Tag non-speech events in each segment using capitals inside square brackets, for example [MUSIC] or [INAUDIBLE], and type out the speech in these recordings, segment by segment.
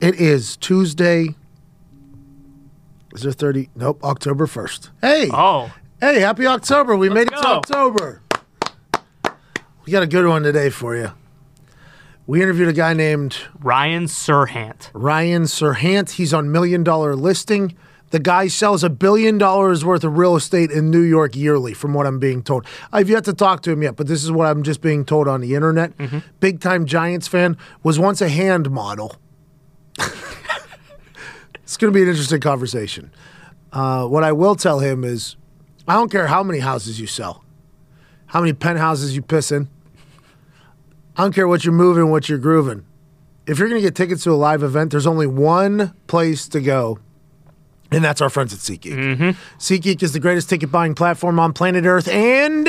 It is Tuesday. Is there 30? Nope, October 1st. Hey. Oh, Hey, happy October. We made it to. October. We got a good one today for you. We interviewed a guy named Ryan Serhant. Ryan Serhant. He's on Million Dollar Listing. The guy sells a billion dollars worth of real estate in New York yearly, from what I'm being told. I've yet to talk to him yet, but this is what I'm just being told on the internet. Big time Giants fan, was once a hand model. it's going to be an interesting conversation. Uh, what I will tell him is I don't care how many houses you sell, how many penthouses you piss in. I don't care what you're moving, what you're grooving if you're going to get tickets to a live event, there's only one place to go, and that's our friends at SeatGeek. Mm-hmm. SeatGeek is the greatest ticket buying platform on planet Earth, and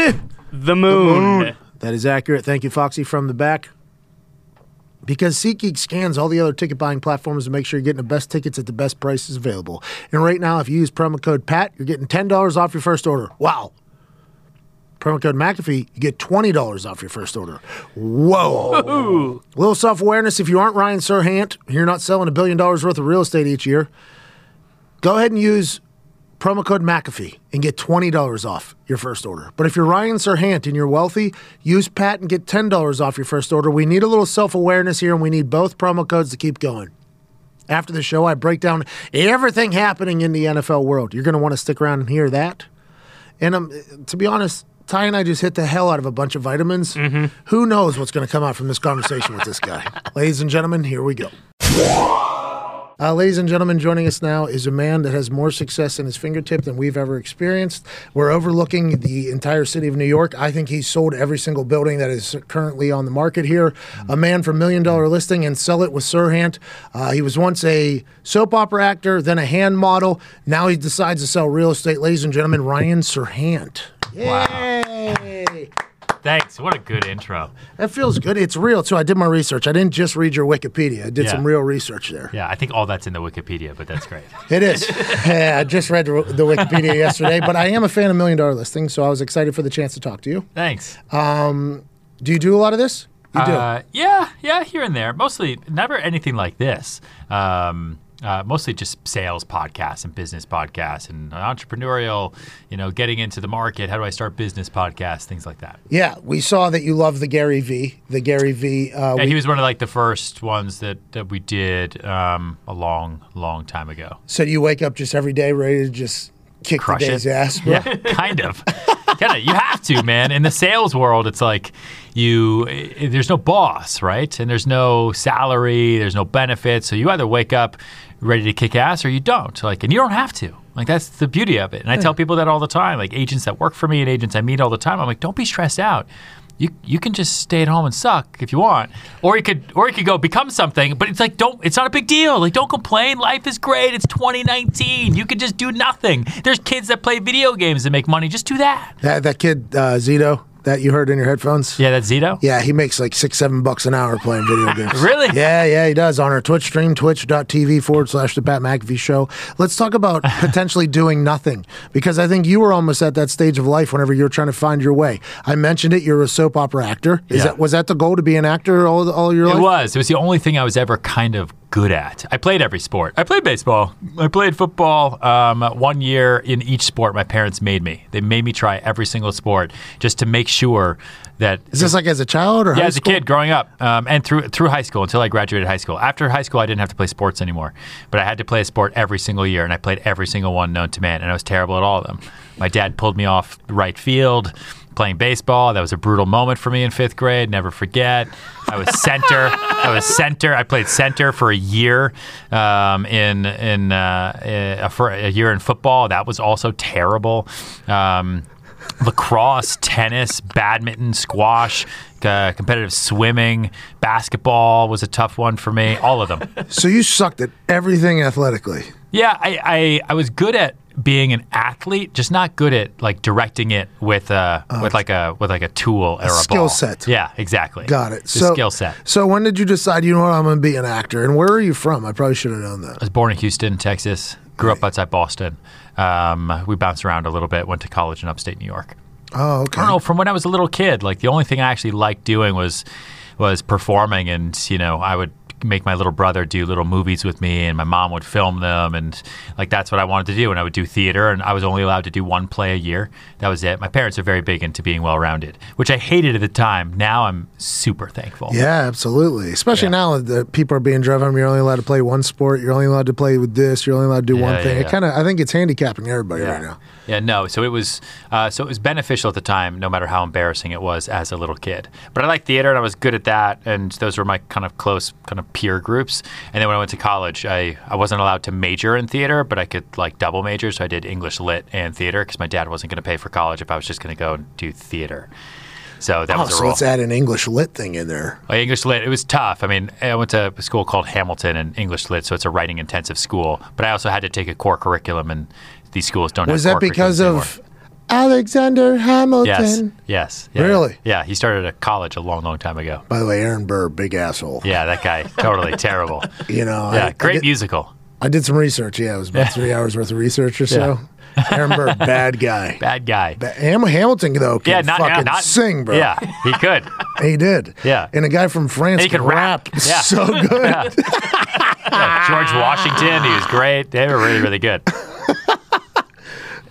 The moon. that is accurate. Thank you, Foxy, from the back. Because SeatGeek scans all the other ticket buying platforms to make sure you're getting the best tickets at the best prices available. And right now, if you use promo code PAT, you're getting $10 off your first order. Wow. Promo code McAfee, you get $20 off your first order. Whoa. a Little self awareness if you aren't Ryan Serhant, and you're not selling a billion dollars worth of real estate each year, go ahead and use promo code McAfee and get $20 off your first order. But if you're Ryan Serhant and you're wealthy, use Pat and get $10 off your first order. We need a little self awareness here, and we need both promo codes to keep going. After the show, I break down everything happening in the NFL world. You're going to want to stick around and hear that. And um, to be honest, Ty and I just hit the hell out of a bunch of vitamins. Who knows what's going to come out from this conversation with this guy? [LAUGHS] Ladies and gentlemen, here we go. Uh, ladies and gentlemen, joining us now is a man that has more success in his fingertip than we've ever experienced. We're overlooking the entire city of New York. I think he's sold every single building that is currently on the market here. A man from Million Dollar Listing and Sell It with Serhant. Uh, he was once a soap opera actor, then a hand model. Now he decides to sell real estate. Ladies and gentlemen, Ryan Serhant. Yay! Thanks. What a good intro. That feels good. It's real too. I did my research. I didn't just read your Wikipedia. I did Yeah. some real research there. Yeah, I think all that's in the Wikipedia, but that's great. [LAUGHS] It is. Yeah, I just read the Wikipedia [LAUGHS] yesterday, but I am a fan of Million Dollar Listings, so I was excited for the chance to talk to you. Thanks. Do you do a lot of this? You do. Uh, yeah, yeah, here and there. Mostly, never anything like this. Um, uh, mostly just sales podcasts and business podcasts and entrepreneurial, you know, getting into the market. How do I start business podcasts? Things like that. yeah, we saw that you love the Gary V. The Gary V. Uh, Yeah, we he was one of like the first ones that, that we did um, a long, long time ago. So you wake up just every day ready to just kick Crush the day's it. ass. Bro. Yeah, kind of. kind of. You have to, man. In the sales world, it's like you. there's no boss, right? And there's no salary. There's no benefits. So you either wake up ready to kick ass or you don't. Like, and you don't have to. Like that's the beauty of it. And I tell people that all the time. Like agents that work for me and agents I meet all the time. I'm like, don't be stressed out. You, you can just stay at home and suck if you want, or you could or you could go become something. But it's like don't. It's not a big deal. Like don't complain. Life is great. It's 2019. You could just do nothing. There's kids that play video games that make money. Just do that. That, that kid uh, Zito that you heard in your headphones. Yeah, that's Zito. Yeah, he makes like six, seven bucks an hour playing video [LAUGHS] games. Really? Yeah, yeah, he does on our Twitch stream, twitch.tv forward slash the Pat McAfee show. Let's talk about [LAUGHS] potentially doing nothing because I think you were almost at that stage of life whenever you're trying to find your way. I mentioned it, you're a soap opera actor. Is Yeah. that was that the goal to be an actor all, all your It life? It was. It was the only thing I was ever kind of good at. I played every sport. I played baseball. I played football. Um, one year in each sport, my parents made me. They made me try every single sport just to make sure that Is this like as a child or yeah, as a kid growing up, um, and through through high school until I graduated high school. After high school, I didn't have to play sports anymore, but I had to play a sport every single year, and I played every single one known to man, and I was terrible at all of them. My dad pulled me off right field playing baseball. That was a brutal moment for me in fifth grade. Never forget. I was center. I was center. I played center for a year um, in in uh, uh, for a year in football. That was also terrible. Um, lacrosse, tennis, badminton, squash, uh, competitive swimming, basketball was a tough one for me. All of them. So you sucked at everything athletically. Yeah, I, I, I was good at being an athlete, just not good at like directing it with a with like a with like a tool or a, Uh, skill set. Yeah, exactly. Got it. So skill set. So when did you decide? You know what? I'm going to be an actor. And where are you from? I probably should have known that. I was born in Houston, Texas. Grew up outside Boston. Um, we bounced around a little bit. Went to college in upstate New York. Oh, okay. I don't know. From when I was a little kid, like the only thing I actually liked doing was was performing, and you know, I would make my little brother do little movies with me, and my mom would film them, and like that's what I wanted to do. And I would do theater, and I was only allowed to do one play a year. That was it. My parents are very big into being well rounded, which I hated at the time. Now I'm super thankful. Yeah, absolutely. Especially Yeah. now that people are being driven. You're only allowed to play one sport. You're only allowed to play with this. You're only allowed to do Yeah, one yeah, thing. It kind of, I think it's handicapping everybody right now. Yeah, no. So it was, uh, so it was beneficial at the time, no matter how embarrassing it was as a little kid. But I liked theater, and I was good at that, and those were my kind of close, kind of peer groups. And then when I went to college, I, I wasn't allowed to major in theater, but I could like double major. So I did English lit and theater because my dad wasn't going to pay for college if I was just going to go and do theater. So that Oh, was a so role. let's add an English lit thing in there. Oh, well, English lit, it was tough. I mean, I went to a school called Hamilton and English lit, so it's a writing intensive school. But I also had to take a core curriculum, and these schools don't Was have that because of Alexander Hamilton? Yes. Yes. Yeah, Really? Yeah. He started a college a long, long time ago. By the way, Aaron Burr, big asshole. Yeah, that guy, totally [LAUGHS] terrible. You know, Yeah, I, great I did, musical. I did some research. Yeah, it was about three hours worth of research or so. Aaron Burr, [LAUGHS] bad guy. Bad guy. Ba- Ham- Hamilton though can yeah, not, fucking not sing, bro. Yeah, he could. [LAUGHS] he did. Yeah. and a guy from France And he could rap. Yeah. [LAUGHS] so good. Yeah. Yeah, George Washington, he was great. They were really, really good.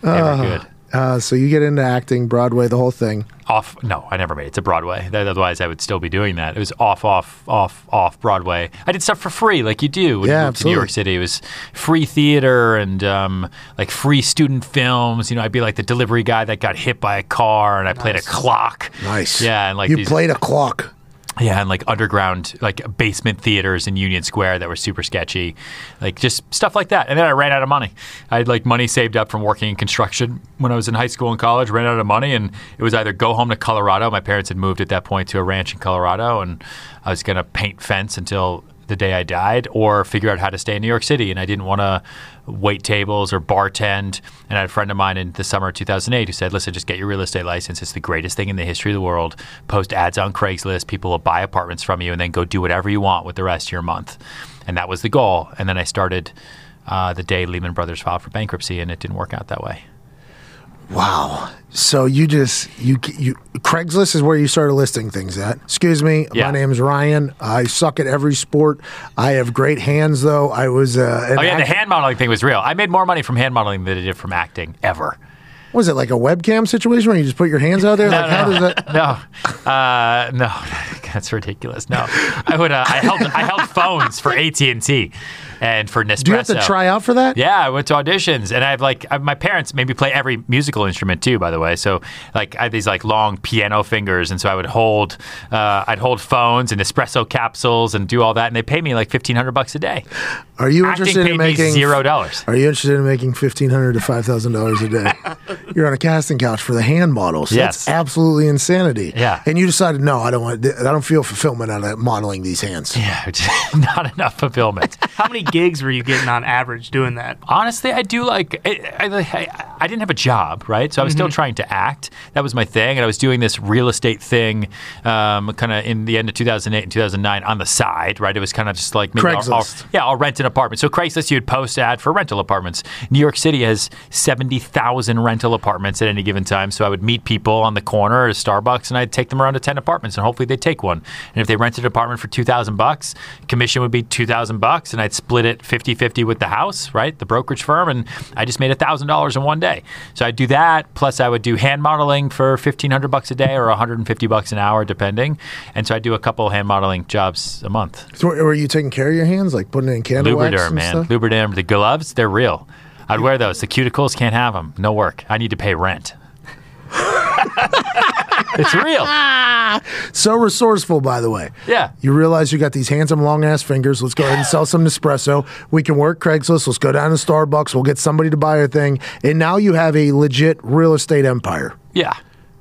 They were uh, good. Uh, so you get into acting, Broadway, the whole thing. Off, no, I never made it to Broadway. That- Otherwise, I would still be doing that. It was off, off, off, off Broadway. I did stuff for free, like you do when Yeah, you move to New York. City. It was free theater and um, like free student films. You know, I'd be like the delivery guy that got hit by a car, and I played a clock. Nice. Yeah, and like you these, played a clock. Yeah, and like underground, like basement theaters in Union Square that were super sketchy, like just stuff like that. And then I ran out of money. I had like money saved up from working in construction when I was in high school and college. Ran out of money, and it was either go home to Colorado. My parents had moved at that point to a ranch in Colorado, and I was gonna paint fence until the day I died, or figure out how to stay in New York City. And I didn't want to wait tables or bartend. And I had a friend of mine in the summer of 2008 who said, "Listen, just get your real estate license. It's the greatest thing in the history of the world. Post ads on Craigslist. People will buy apartments from you, and then go do whatever you want with the rest of your month." And that was the goal. And then I started uh, the day Lehman Brothers filed for bankruptcy, and it didn't work out that way. Wow. So you just you you Craigslist is where you started listing things at. Excuse me, Yeah. my name's Ryan. I suck at every sport. I have great hands though. I was uh, Oh yeah, the hand modeling thing was real. I made more money from hand modeling than I did from acting ever. was it like a webcam situation where you just put your hands out there? like how does that? No, uh, no, [LAUGHS] that's ridiculous. No, I would. Uh, I held I held phones for [LAUGHS] AT and T and for Nespresso. Do you have to try out for that? Yeah, I went to auditions, and I have like I, my parents made me play every musical instrument too. By the way, so like I had these like long piano fingers, and so I would hold uh, I'd hold phones and espresso capsules and do all that, and they pay me like fifteen hundred bucks a day. Are you Acting interested in making zero dollars. Are you interested in making fifteen hundred to five thousand dollars a day? [LAUGHS] You're on a casting couch for the hand models. Yes. That's absolutely insanity. Yeah. And you decided, no, I don't want. I don't feel fulfillment out of modeling these hands. Yeah, [LAUGHS] not enough fulfillment. [LAUGHS] How many gigs were you getting on average doing that? Honestly, I do like. I, I, I, didn't have a job, right? So I was still trying to act. That was my thing, and I was doing this real estate thing, um, kind of in the end of 2008 and 2009 on the side, right? It was kind of just like maybe I'll, I'll, Craigslist. yeah, I'll rent an apartment. So Craigslist, you'd post ad for rental apartments. New York City has 70,000 rental apartments at any given time. So I would meet people on the corner at a Starbucks, and I'd take them around to 10 apartments, and hopefully they'd take one. And if they rented an apartment for 2,000 bucks, commission would be 2,000 bucks, and I'd split it 50-50 with the house, right? The brokerage firm, and I just made $1,000 in one day. So I'd do that, plus I would do hand modeling for 1,500 bucks a day or 150 bucks an hour, depending. And so I'd do a couple hand modeling jobs a month. So were you taking care of your hands, like putting in candle wax Lubriderm, and man. stuff? Lubriderm. The gloves, they're real. I'd wear those. The cuticles can't have them. No work. I need to pay rent. [LAUGHS] it's real. [LAUGHS] So resourceful, by the way. Yeah. You realize you got these handsome long ass fingers. Let's go ahead and sell some Nespresso. We can work Craigslist. Let's go down to Starbucks. We'll get somebody to buy our thing. And now you have a legit real estate empire. Yeah.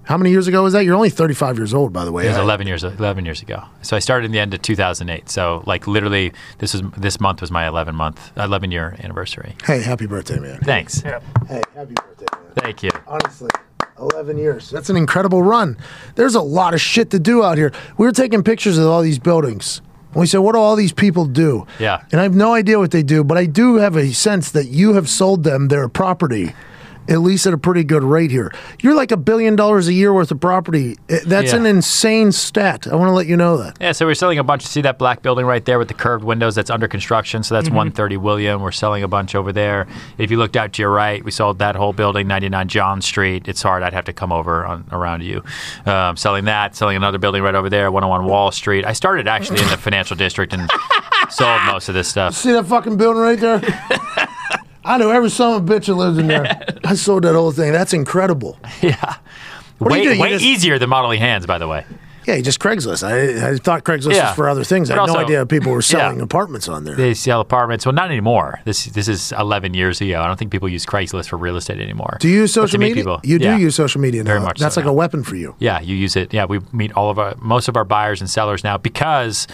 How many years ago was that? You're only 35 years old, by the way. It was I- 11 years 11 years ago. So I started in the end of 2008. So like literally this was this month was my 11 month 11 year anniversary. Hey, happy birthday, man. Thanks. Hey, happy birthday, man. Thank you. Honestly, 11 years. That's an incredible run. There's a lot of shit to do out here. We were taking pictures of all these buildings. And we said, what do all these people do? Yeah. And I have no idea what they do, but I do have a sense that you have sold them their property. At least at a pretty good rate here. You're like a billion dollars a year worth of property. Eh, That's Yeah. an insane stat. I want to let you know that. Yeah, so we're selling a bunch. See that black building right there with the curved windows that's under construction. So that's 130 William. We're selling a bunch over there. If you looked out to your right, we sold that whole building, 99 John Street. It's hard. I'd have to come over on, around you. Um, selling that, selling another building right over there, 101 Wall Street. I started actually in the financial district and [LAUGHS] sold most of this stuff. See that fucking building right there? [LAUGHS] I know every son of a bitch that lives in there. [LAUGHS] I sold that whole thing. That's incredible. [LAUGHS] Yeah. do you way do? You way just- easier than modeling hands, by the way. Yeah, just Craigslist. I, I thought Craigslist Yeah. was for other things. I But had no idea people were [LAUGHS] selling Yeah. apartments on there. They sell apartments. Well, not anymore. This this is 11 years ago. I don't think people use Craigslist for real estate anymore. do you use social media? people- You do yeah. use social media now. Very much That's so like now. a weapon for you. Yeah, you use it. Yeah, we meet all of our most of our buyers and sellers now because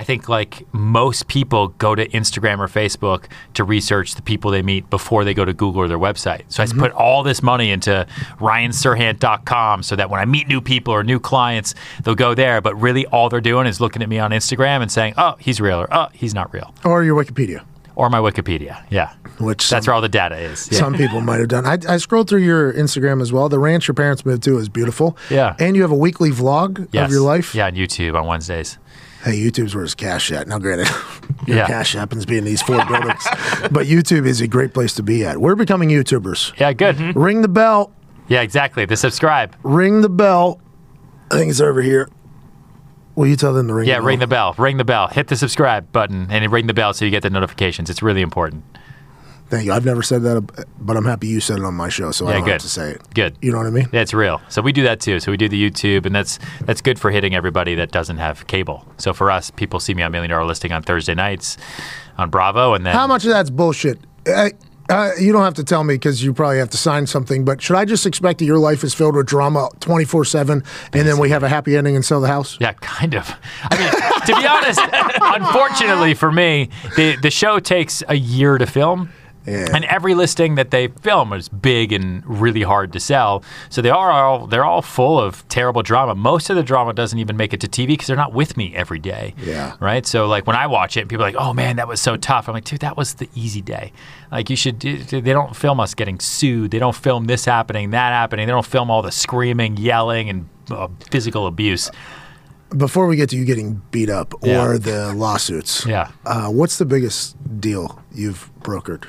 I think like most people go to Instagram or Facebook to research the people they meet before they go to Google or their website. So I Mm-hmm. put all this money into ryanserhant.com so that when I meet new people or new clients, they'll go there. But really, all they're doing is looking at me on Instagram and saying, "Oh, he's real," or "Oh, he's not real," Or your Wikipedia, or my Wikipedia. Yeah, which that's some, where all the data is. Yeah. some people might have done. I, I scrolled through your Instagram as well. The ranch your parents moved to is beautiful. Yeah. And you have a weekly vlog Yes. of your life. Yeah, on YouTube on Wednesdays. Hey, YouTube's where his cash at. Now, granted, [LAUGHS] your Yeah. cash happens to be in these four buildings, but YouTube is a great place to be at. We're becoming YouTubers. Yeah, good. Mm-hmm. Ring the bell. Yeah, exactly. The subscribe. Ring the bell. I think it's over here. Will you tell them to ring Yeah, the bell? ring the bell. Ring the bell. Hit the subscribe button and ring the bell so you get the notifications. It's really important. Thank you. I've never said that, but I'm happy you said it on my show, so I Yeah, don't have to say it. Good. You know what I mean? That's real. So we do that too. So we do the YouTube, and that's that's good for hitting everybody that doesn't have cable. So for us, people see me on Million Dollar Listing on Thursday nights on Bravo, and then How much of that's bullshit? I, uh, you don't have to tell me because you probably have to sign something, but should I just expect that your life is filled with drama 24 7 and then we have a happy ending and sell the house? Yeah, kind of. I mean, to be honest, [LAUGHS] unfortunately for me, the the show takes a year to film. Yeah. And every listing that they film is big and really hard to sell. So they are all they're all full of terrible drama. Most of the drama doesn't even make it to TV because they're not with me every day. Yeah. Right. So like when I watch it, people are like, "Oh man, that was so tough." I'm like, "Dude, that was the easy day." Like you should. They don't film us getting sued. They don't film this happening, that happening. They don't film all the screaming, yelling, and uh, physical abuse. Before we get to you getting beat up or Yeah. the lawsuits, Yeah. uh, what's the biggest deal you've brokered?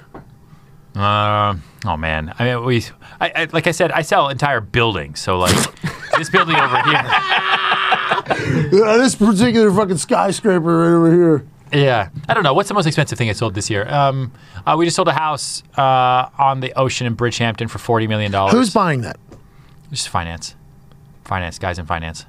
Uh, oh man, I mean, we, I, I, like I said, I sell entire buildings. So like [LAUGHS] this building over here, Yeah, this particular fucking skyscraper right over here. yeah. I don't know what's the most expensive thing I sold this year. Um, uh, we just sold a house uh, on the ocean in Bridgehampton for forty million dollars. Who's buying that? just finance, finance guys in finance.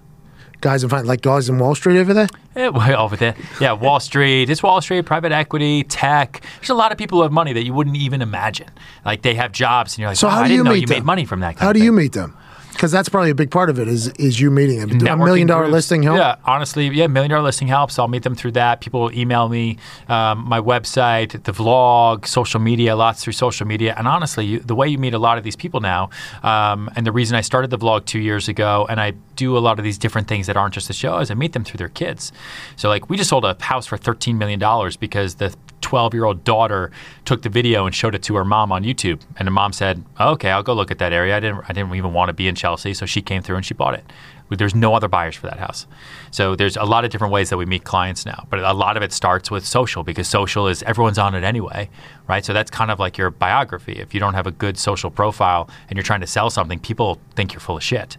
Guys in fin- like guys in Wall Street over there? Yeah, [LAUGHS] over there. Yeah, Wall Street. It's Wall Street, private equity, tech. There's a lot of people who have money that you wouldn't even imagine. Like they have jobs, and you're like, So wow, how I do you didn't know meet you them? made money from that. Kind How do you thing. meet them? Because that's probably a big part of it is is you meeting them. Do a million dollar groups. listing help? Yeah, honestly, yeah, million dollar listing helps. I'll meet them through that. People will email me, um, my website, the vlog, social media, lots through social media. And honestly, you, the way you meet a lot of these people now, um, and the reason I started the vlog two years ago, and I do a lot of these different things that aren't just the show, is I meet them through their kids. So like, we just sold a house for thirteen million dollars because the 12 year old daughter took the video and showed it to her mom on YouTube. And the mom said, okay, I'll go look at that area. I didn't, I didn't even want to be in Chelsea. So she came through and she bought it. There's no other buyers for that house. So there's a lot of different ways that we meet clients now. But a lot of it starts with social because social is everyone's on it anyway, right? So that's kind of like your biography. If you don't have a good social profile and you're trying to sell something, people think you're full of shit.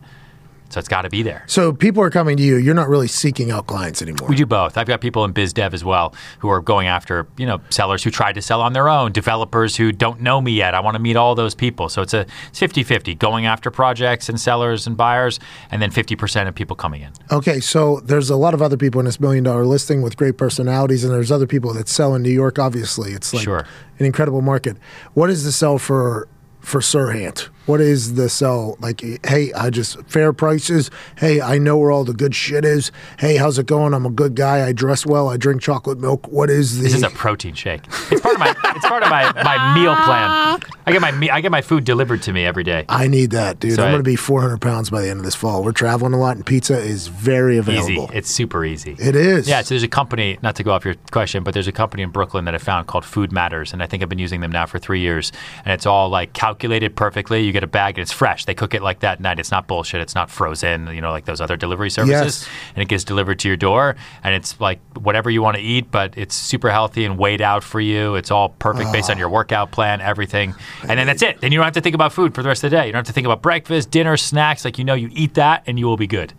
So it's got to be there. So people are coming to you. You're not really seeking out clients anymore. We do both. I've got people in biz dev as well who are going after, you know, sellers who tried to sell on their own, developers who don't know me yet. I want to meet all those people. So it's a 50-50 going after projects and sellers and buyers and then 50% of people coming in. Okay, so there's a lot of other people in this million dollar listing with great personalities, and there's other people that sell in New York. Obviously, it's like Sure. an incredible market. What is the sell for for Serhant? What is the sell? Like, hey, I just fair prices. Hey, I know where all the good shit is. Hey, how's it going? I'm a good guy. I dress well. I drink chocolate milk. What is the? This is a protein shake. It's part of my it's part of my, my meal plan. I get my me- I get my food delivered to me every day. I need that, dude. So I'm I- going to be 400 pounds by the end of this fall. We're traveling a lot, and pizza is very available. Easy. It's super easy. It is. Yeah, so there's a company, not to go off your question, but there's a company in Brooklyn that I found called Food Matters, and I think I've been using them now for three years. And it's all like calculated perfectly. You get a bag and it's fresh. They cook it like that night. It's not bullshit. It's not frozen, you know, like those other delivery services. Yes. And it gets delivered to your door, and it's like whatever you want to eat, but it's super healthy and weighed out for you. It's all perfect based on ah. your workout plan, everything. And then that's it. Then you don't have to think about food for the rest of the day. You don't have to think about breakfast, dinner, snacks. Like you know, you eat that and you will be good.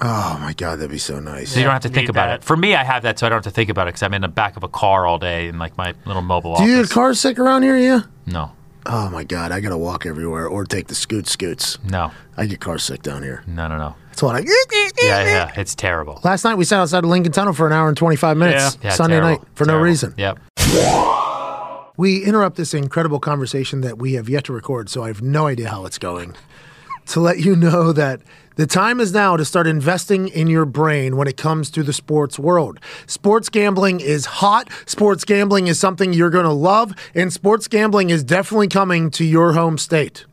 Oh my god, that'd be so nice. So you don't have to think about that. it. For me, I have that, so I don't have to think about it because I'm in the back of a car all day in like my little mobile Do you office. get car sick around here? Yeah. no, Oh my god, I gotta walk everywhere or take the scoot scoots. no, I get car sick down here. no, no, no. That's what I. Yeah, yeah, it's terrible. Last night we sat outside of Lincoln Tunnel for an hour and 25 minutes. Yeah, Yeah, Sunday terrible, night for no reason. Yep. We interrupt this incredible conversation that we have yet to record, so I have no idea how it's going. To let you know that the time is now to start investing in your brain when it comes to the sports world. Sports gambling is hot. Sports gambling is something you're going to love, and sports gambling is definitely coming to your home state.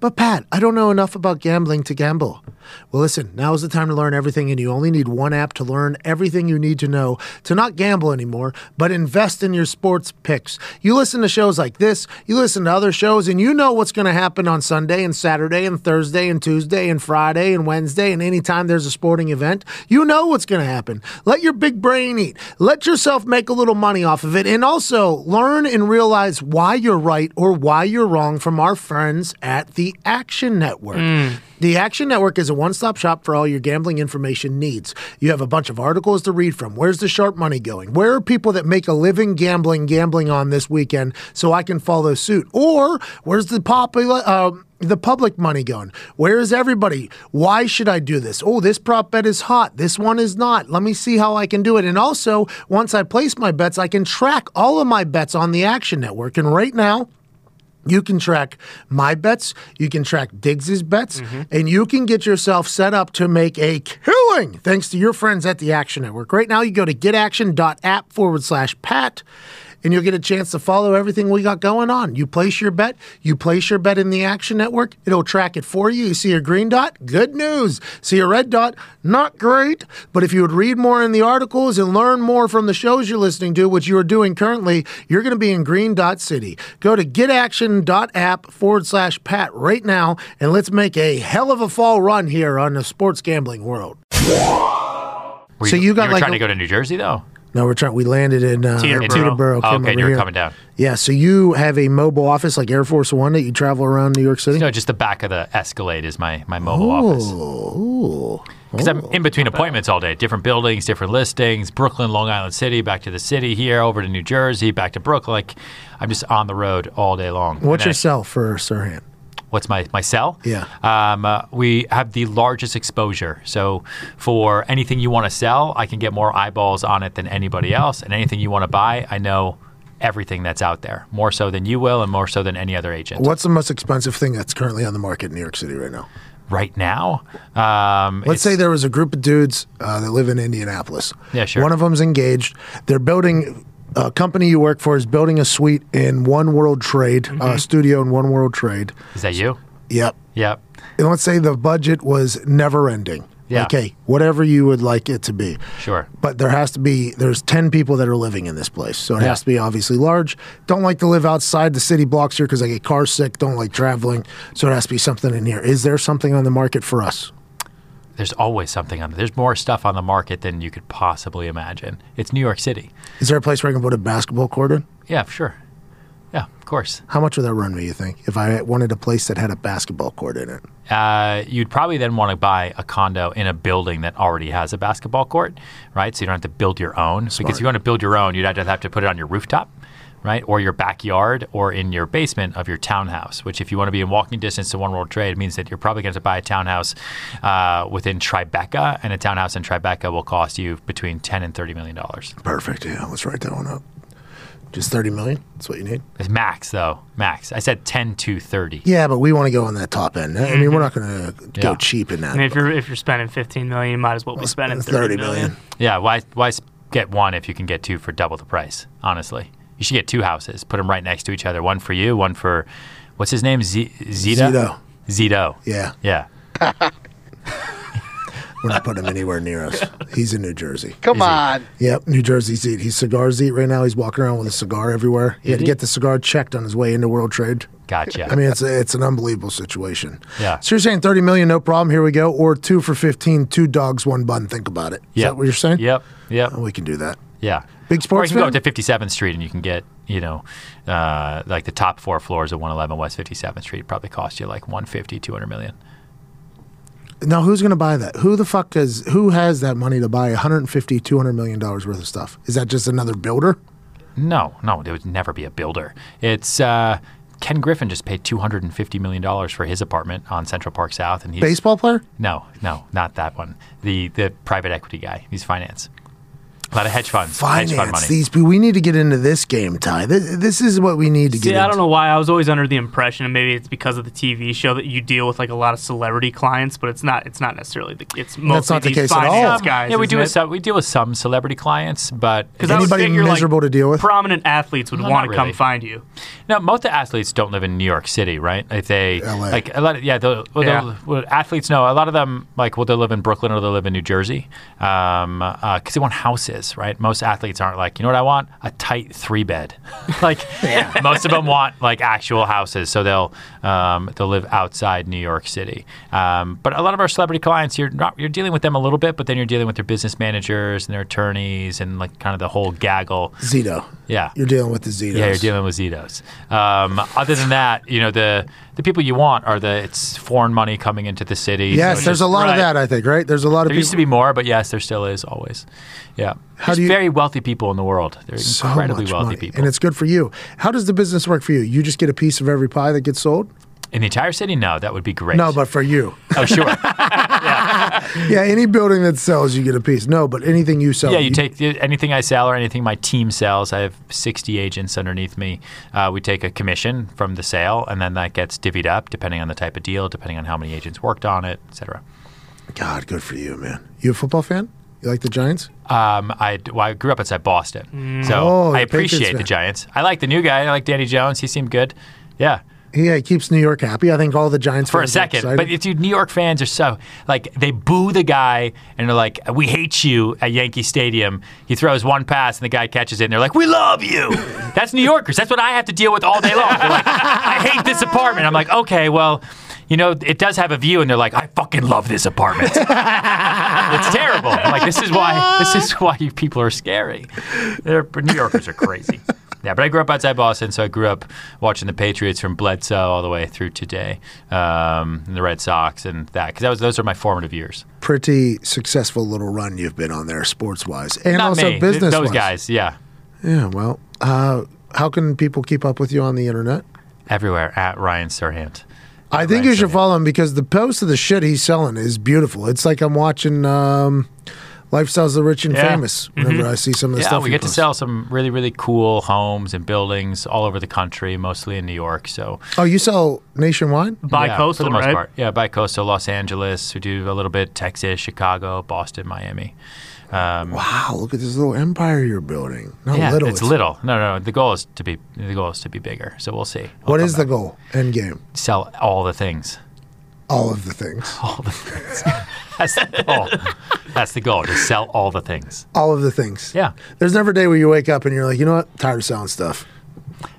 But Pat, I don't know enough about gambling to gamble. Well, listen, now is the time to learn everything, and you only need one app to learn everything you need to know to not gamble anymore, but invest in your sports picks. You listen to shows like this, you listen to other shows, and you know what's going to happen on Sunday and Saturday and Thursday and Tuesday and Friday and Wednesday, and anytime there's a sporting event, you know what's going to happen. Let your big brain eat. Let yourself make a little money off of it, and also learn and realize why you're right or why you're wrong from our friends at the Action Network. Mm. The Action Network is a one stop shop for all your gambling information needs. You have a bunch of articles to read from. Where's the sharp money going? Where are people that make a living gambling gambling on this weekend so I can follow suit? Or where's the popular. Uh, the public money going? Where is everybody? Why should I do this? Oh, this prop bet is hot. This one is not. Let me see how I can do it. And also, once I place my bets, I can track all of my bets on the Action Network. And right now, you can track my bets, you can track Diggs's bets, mm-hmm. and you can get yourself set up to make a killing thanks to your friends at the Action Network. Right now, you go to getaction.app forward slash Pat. And you'll get a chance to follow everything we got going on. You place your bet, you place your bet in the Action Network, it'll track it for you. You see a green dot? Good news. See a red dot? Not great. But if you would read more in the articles and learn more from the shows you're listening to, which you are doing currently, you're going to be in green dot city. Go to getaction.app forward slash Pat right now, and let's make a hell of a fall run here on the sports gambling world. Were So you got were like trying a- to go to New Jersey though. No, we're trying. We landed in uh, Teterboro. Teterboro. Oh, okay, you were here. coming down. Yeah, so you have a mobile office like Air Force One that you travel around New York City. No, just the back of the Escalade is my my mobile office. Ooh. Because I'm in between appointments all day, different buildings, different listings, Brooklyn, Long Island City, back to the city here, over to New Jersey, back to Brooklyn. Like I'm just on the road all day long. What's your I- cell for Sirhan? What's my, my cell? Yeah. Um, uh, we have the largest exposure. So for anything you want to sell, I can get more eyeballs on it than anybody else. And anything you want to buy, I know everything that's out there, more so than you will and more so than any other agent. What's the most expensive thing that's currently on the market in New York City right now? Right now, um, Let's say there was a group of dudes uh, that live in Indianapolis. Yeah, sure. One of them's engaged. They're building. A company you work for is building a suite in One World Trade, Mm-hmm. uh, studio in One World Trade. Is that you? Yep. Yep. And let's say the budget was never ending. Yeah. Okay, whatever you would like it to be. Sure. But there has to be there's 10 people that are living in this place. So it Yeah. has to be obviously large. Don't like to live outside the city blocks here cuz I get car sick, don't like traveling. So it has to be something in here. Is there something on the market for us? There's always something on there. There's more stuff on the market than you could possibly imagine. It's New York City. Is there a place where I can put a basketball court in? Yeah, sure. Yeah, of course. How much would that run me, you think, if I wanted a place that had a basketball court in it? Uh, you'd probably then want to buy a condo in a building that already has a basketball court, right? So you don't have to build your own. Because if you want to build your own, you'd have to have to put it on your rooftop, right? Or your backyard or in your basement of your townhouse, which if you want to be in walking distance to One World Trade, means that you're probably going to buy a townhouse uh, within Tribeca, and a townhouse in Tribeca will cost you between 10 and $30 million. Perfect. Yeah, let's write that one up. Just 30 million? That's what you need? It's max though. Max. I said 10 to 30. Yeah, but we want to go on that top end. I mean, we're not going to go Yeah. cheap in that. And if you're if you're spending 15 million, you might as well be spending 30 million. Yeah, why why get one if you can get two for double the price? Honestly, you should get two houses. Put them right next to each other. One for you. One for what's his name? Z- Zito. Zito. Zito. Yeah, Yeah. [LAUGHS] we're not putting him anywhere near us. He's in New Jersey. Come Easy. on. Yep, New Jersey's eat. He's cigars eat right now. He's walking around with a cigar everywhere. He had to get the cigar checked on his way into World Trade. Gotcha. I mean, it's a, it's an unbelievable situation. Yeah. So you're saying 30 million, no problem. Here we go. Or two for 15, two dogs, one bun. Think about it. Is Yep. that what you're saying? Yep. Yep. Oh, we can do that. Yeah. Big Or you can go up to 57th Street and you can get, you know, uh, like the top four floors of 111 West 57th Street probably cost you like 150, 200 million. Now, who's going to buy that? Who the fuck is who has that money to buy 150, 200 million dollars worth of stuff? Is that just another builder? No, no, there would never be a builder. It's uh, Ken Griffin just paid 250 million dollars for his apartment on Central Park South, and he's Baseball player? No, no, not that one. The the private equity guy. He's finance. A lot of hedge funds. hedge fund Finance money. these. people. We need to get into this game, Ty. This, this is what we need to get. See, I into. don't know why I was always under the impression, and maybe it's because of the TV show that you deal with like a lot of celebrity clients, but it's not. It's not necessarily the. It's mostly not the these case at all. finance guys. yeah, we do with some, we deal with some celebrity clients, but Because I would Anybody figure, like, miserable to deal with? Prominent athletes would No, want not to come really. find you. No, most of the athletes don't live in New York City, right? If they LA. like a lot of yeah, they'll, well, Yeah. they'll- well, athletes know a lot of them like well they live in Brooklyn or they live in New Jersey um, uh, because they want houses, right? Most athletes aren't like you know what I want a tight three bed, [LAUGHS] like most of them want like actual houses, so they'll um, they'll live outside New York City. Um, but a lot of our celebrity clients, you're not you're dealing with them a little bit, but then you're dealing with their business managers and their attorneys and like kind of the whole gaggle. Zito. Yeah, You're dealing with the Zitos. yeah, you're dealing with Zitos. Um, other than that, you know, the the people you want are the it's foreign money coming into the city. so Yes, it's there's just- a lot of that. I think. Right? There's a lot of There people. used to be more, but yes, there still is always. Yeah, How there's do you- very wealthy people in the world. They're so incredibly wealthy money, people. and it's good for you. How does the business work for you? You just get a piece of every pie that gets sold. In the entire city. No, that would be great. No, but for you, oh sure. [LAUGHS] yeah, any building that sells, you get a piece. No, but anything you sell, yeah, you take anything I sell or anything my team sells. I have 60 agents underneath me. Uh, we take a commission from the sale, and then that gets divvied up depending on the type of deal, depending on how many agents worked on it, etc. God, good for you, man. You a football fan? You like the Giants? Um, I, well, I grew up outside Boston, so Oh, I appreciate the. Giants. I like the new guy. I like Danny Jones. He seemed good. Yeah, Yeah, he keeps New York happy. I think all the Giants for a second. But if you New York fans are so like they boo the guy and they're like, "We hate you" at Yankee Stadium. He throws one pass and the guy catches it, and they're like, "We love you." [LAUGHS] That's New Yorkers. That's what I have to deal with all day long. They're like, "I hate this apartment." I'm like, "Okay, well." You know, it does have a view, and they're like, "I fucking love this apartment." [LAUGHS] it's terrible. I'm like, this is why this is why you people are scary. [LAUGHS] They're, New Yorkers are crazy. Yeah, but I grew up outside Boston, so I grew up watching the Patriots from Bledsoe all the way through today, um, and the Red Sox, and that because that was those are my formative years. Pretty successful little run you've been on there, sports wise, and Not also me, business those guys. Yeah, Yeah. Well, uh, how can people keep up with you on the internet? everywhere at Ryan Serhant. I think Ryan you should Serhant. follow him because the post of the shit he's selling is beautiful. It's like I'm watching um, Lifestyles of the Rich and Yeah. Famous whenever I see some of the Yeah, stuff. we he get to sell some really really cool homes and buildings all over the country, mostly in New York. So Oh, you sell nationwide? by yeah, coastal, for the most right? part. Yeah, by coastal, Los Angeles. We do a little bit Texas, Chicago, Boston, Miami. Um, Wow, look at this little empire you're building. Not yeah, little. it's, little. No, no, no. the goal is to be the goal is to be bigger. So we'll see. What I'll is come the goal? End game. Sell all the things. All of the things. [LAUGHS] All the things. That's the goal. That's the goal. To sell all the things. All of the things. Yeah. There's never a day where you wake up and you're like, you know what? Tired of selling stuff.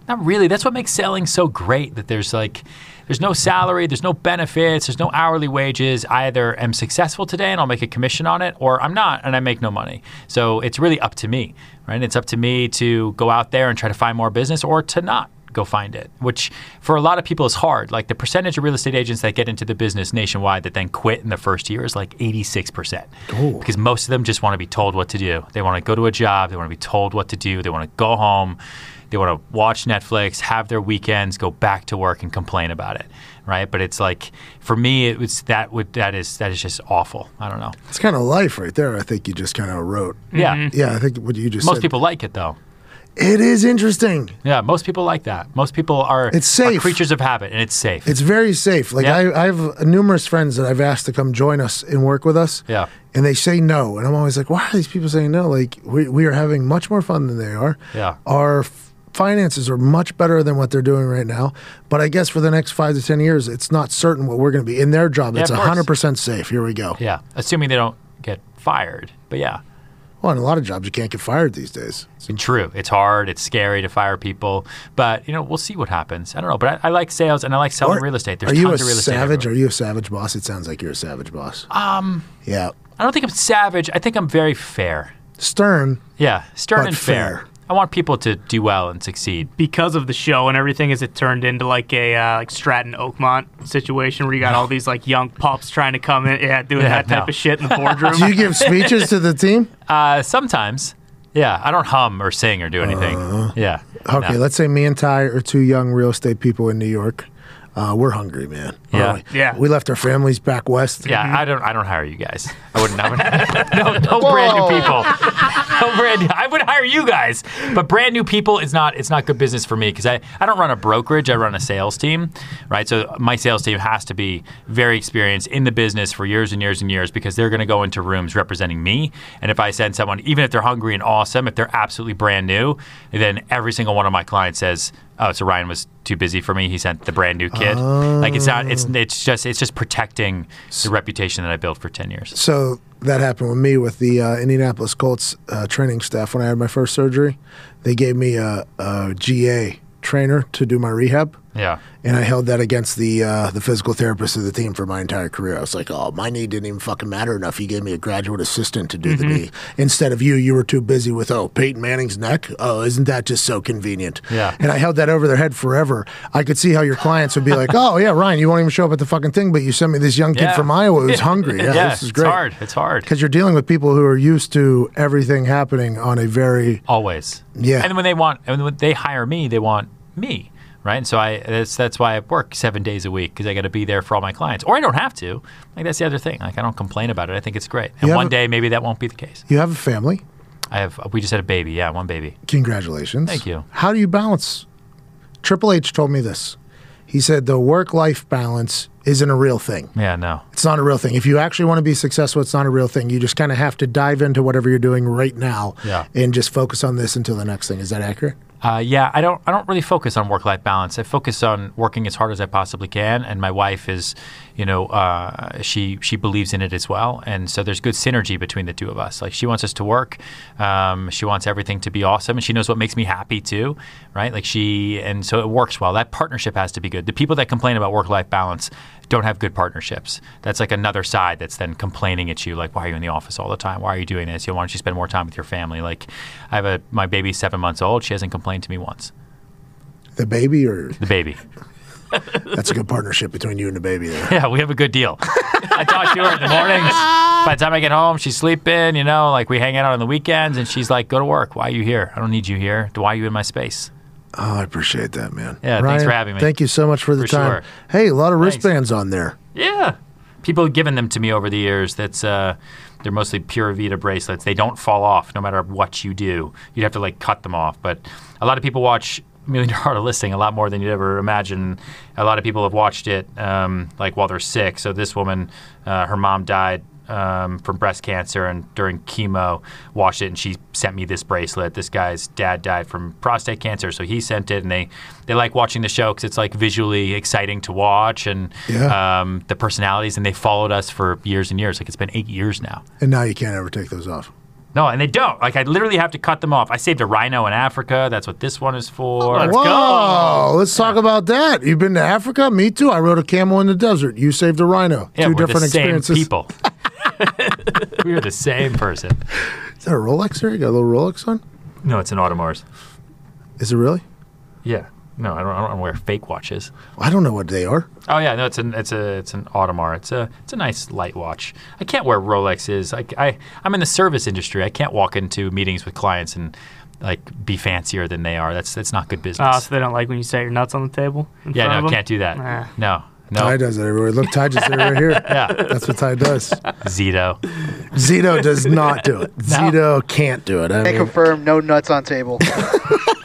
Not really. That's what makes selling so great. That there's like, there's no salary, there's no benefits, there's no hourly wages. I either am successful today and I'll make a commission on it, or I'm not and I make no money. So it's really up to me, right? It's up to me to go out there and try to find more business, or to not go find it. Which for a lot of people is hard. Like the percentage of real estate agents that get into the business nationwide that then quit in the first year is like 86 percent, because most of them just want to be told what to do. They want to go to a job. They want to be told what to do. They want to go home. They want to watch Netflix, have their weekends, go back to work, and complain about it, right? But it's like for me, it was that would that is that is just awful. I don't know. It's kind of life right there. I think you just kind of wrote. Yeah, Yeah, I think what you just most said. people like it though. It is interesting. Yeah, most people like that. Most people are, It's are safe. creatures of habit, and it's safe. It's very safe. Like Yeah. I, I have numerous friends that I've asked to come join us and work with us. Yeah. And they say no, and I'm always like, why are these people saying no? Like we we are having much more fun than they are. Yeah. Our f- finances are much better than what they're doing right now. But I guess for the next five to ten years, it's not certain what we're going to be in their job. Yeah, it's hundred percent safe. Here we go. yeah, assuming they don't get fired. But yeah, Well, in a lot of jobs, you can't get fired these days. it's true. It's hard. It's scary to fire people. But you know, we'll see what happens. I don't know. But I, I like sales and I like selling Or- real estate. There's are you a tons of real estate. savage? everywhere. Are you a savage boss? It sounds like you're a savage boss. Um. Yeah. I don't think I'm savage. I think I'm very fair. Stern. Yeah, stern But and fair. fair. I want people to do well and succeed. because of the show and everything, is it turned into like a uh, like Stratton Oakmont situation where you got all these like young pups trying to come in, yeah, doing Yeah, that type no. of shit in the boardroom? [LAUGHS] Do you give speeches to the team? [LAUGHS] Uh, sometimes, yeah. I don't hum or sing or do anything. yeah. Okay, no. let's say me and Ty are two young real estate people in New York. Uh, we're hungry, man. Yeah. aren't we? Yeah. We left our families back west. Yeah, mm-hmm. I don't. I don't hire you guys. I wouldn't. I would, [LAUGHS] no, no brand new people. No brand. New, I would hire you guys, but brand new people is not. It's not good business for me because I. I don't run a brokerage. I run a sales team, right? So my sales team has to be very experienced in the business for years and years and years because they're going to go into rooms representing me. And if I send someone, even if they're hungry and awesome, if they're absolutely brand new, then every single one of my clients says, "Oh, so Ryan was too busy for me. He sent the brand new kid." Like it's not. It's it's just it's just protecting the reputation that I built for ten years. So that happened with me with the uh, Indianapolis Colts uh, training staff when I had my first surgery. They gave me a, a GA trainer to do my rehab. Yeah. And I held that against the uh, the physical therapist of the team for my entire career. I was like, "Oh, my knee didn't even fucking matter enough. He gave me a graduate assistant to do the knee instead of you. You were too busy with oh Peyton Manning's neck. Oh, isn't that just so convenient? Yeah. And I held that over their head forever. I could see how your clients would be like, "Oh yeah, Ryan, you won't even show up at the fucking thing, but you sent me this young kid Yeah. from Iowa who's [LAUGHS] hungry. Yeah, Yeah, this is great. it's hard. It's hard. because you're dealing with people who are used to everything happening on a very Always. Yeah. And when they want, and when they hire me, they want me, right? And so I that's that's why I work seven days a week because I got to be there for all my clients, or I don't have to. Like that's the other thing. Like I don't complain about it. I think it's great. And one a- day maybe that won't be the case. you have a family. I have. We just had a baby. Yeah, one baby. Congratulations. Thank you. How do you balance? Triple H told me this. He said the work life balance isn't a real thing. Yeah. No. It's not a real thing. If you actually want to be successful, it's not a real thing. You just kind of have to dive into whatever you're doing right now Yeah. and just focus on this until the next thing. Is that accurate? Uh, yeah, I don't. I don't really focus on work-life balance. I focus on working as hard as I possibly can, and my wife is, you know, uh, she she believes in it as well, and so there's good synergy between the two of us. Like she wants us to work, um, she wants everything to be awesome, and she knows what makes me happy too, right? Like she, and so it works well. That partnership has to be good. The people that complain about work-life balance don't have good partnerships. That's like another side that's then complaining at you, like, why are you in the office all the time? Why are you doing this? You know, why don't you spend more time with your family? Like, I have a my baby's seven months old. She hasn't complained to me once. The baby, or The baby. That's a good partnership between you and the baby there. Yeah, we have a good deal. I talk to her in the mornings. By the time I get home, she's sleeping. You know, like we hang out on the weekends, and she's like, "Go to work. Why are you here? I don't need you here. Why are you in my space?" Oh, I appreciate that, man. Yeah, thanks for having me. Thank you so much for the For time. sure. Hey, a lot of Thanks. wristbands on there. Yeah. People have given them to me over the years. That's uh, they're mostly Pura Vida bracelets. They don't fall off no matter what you do. You'd have to like cut them off. But a lot of people watch Million Dollar [LAUGHS] Listing a lot more than you'd ever imagine. A lot of people have watched it um, like while they're sick. So this woman, uh, her mom died. Um, from breast cancer and during chemo, watched it and she sent me this bracelet. This guy's dad died from prostate cancer, so he sent it, and they they like watching the show because it's like visually exciting to watch and Yeah. um, the personalities, and they followed us for years and years. Like it's been eight years now. And now you can't ever take those off. No, and they don't. Like I literally have to cut them off. I saved a rhino in Africa. That's what this one is for. Let's go. Whoa, let's talk about that. You've been to Africa? Me too. I rode a camel in the desert. You saved a rhino. yeah, Two we're different the same experiences. people. [LAUGHS] we are the same person. [LAUGHS] Is that a Rolex there? You got a little Rolex on? No, it's an Audemars. Is it really? Yeah. No, I don't, I don't wear fake watches. I don't know what they are. Oh yeah, no, it's an it's a it's an Audemars. It's a it's a nice light watch. I can't wear Rolexes. I, I I'm in the service industry. I can't walk into meetings with clients and like be fancier than they are. That's that's not good business. Oh, so they don't like when you set your nuts on the table? in yeah, front no, of them? can't do that. Nah. No, No. Ty does it everywhere. Look, Ty just did it right here. [LAUGHS] Yeah. That's what Ty does. Zito. Zito does not do it. [LAUGHS] Zito can't do it. I I mean, confirm, no nuts on table. [LAUGHS]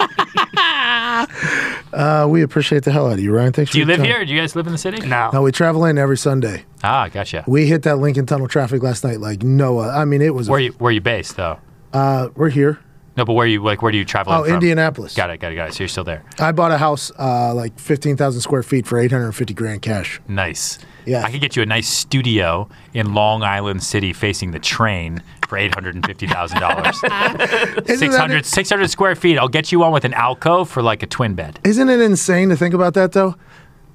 uh, we appreciate the hell out of you, Ryan. Thanks Do you for your live time. here? Do you guys live in the city? No. No, we travel in every Sunday. Ah, gotcha. We hit that Lincoln Tunnel traffic last night like Noah. I mean, it was. Where you where you based though? uh, we're here. No, but where you like where do you travel? Oh, from? Indianapolis. Got it, got it, got it. So you're still there. I bought a house uh, like 15,000 square feet for 850 grand cash. Nice. Yeah. I could get you a nice studio in Long Island City facing the train for eight hundred and fifty thousand dollars. [LAUGHS] Isn't 600, 600 square feet. I'll get you one with an alcove for like a twin bed. Isn't it insane to think about that though?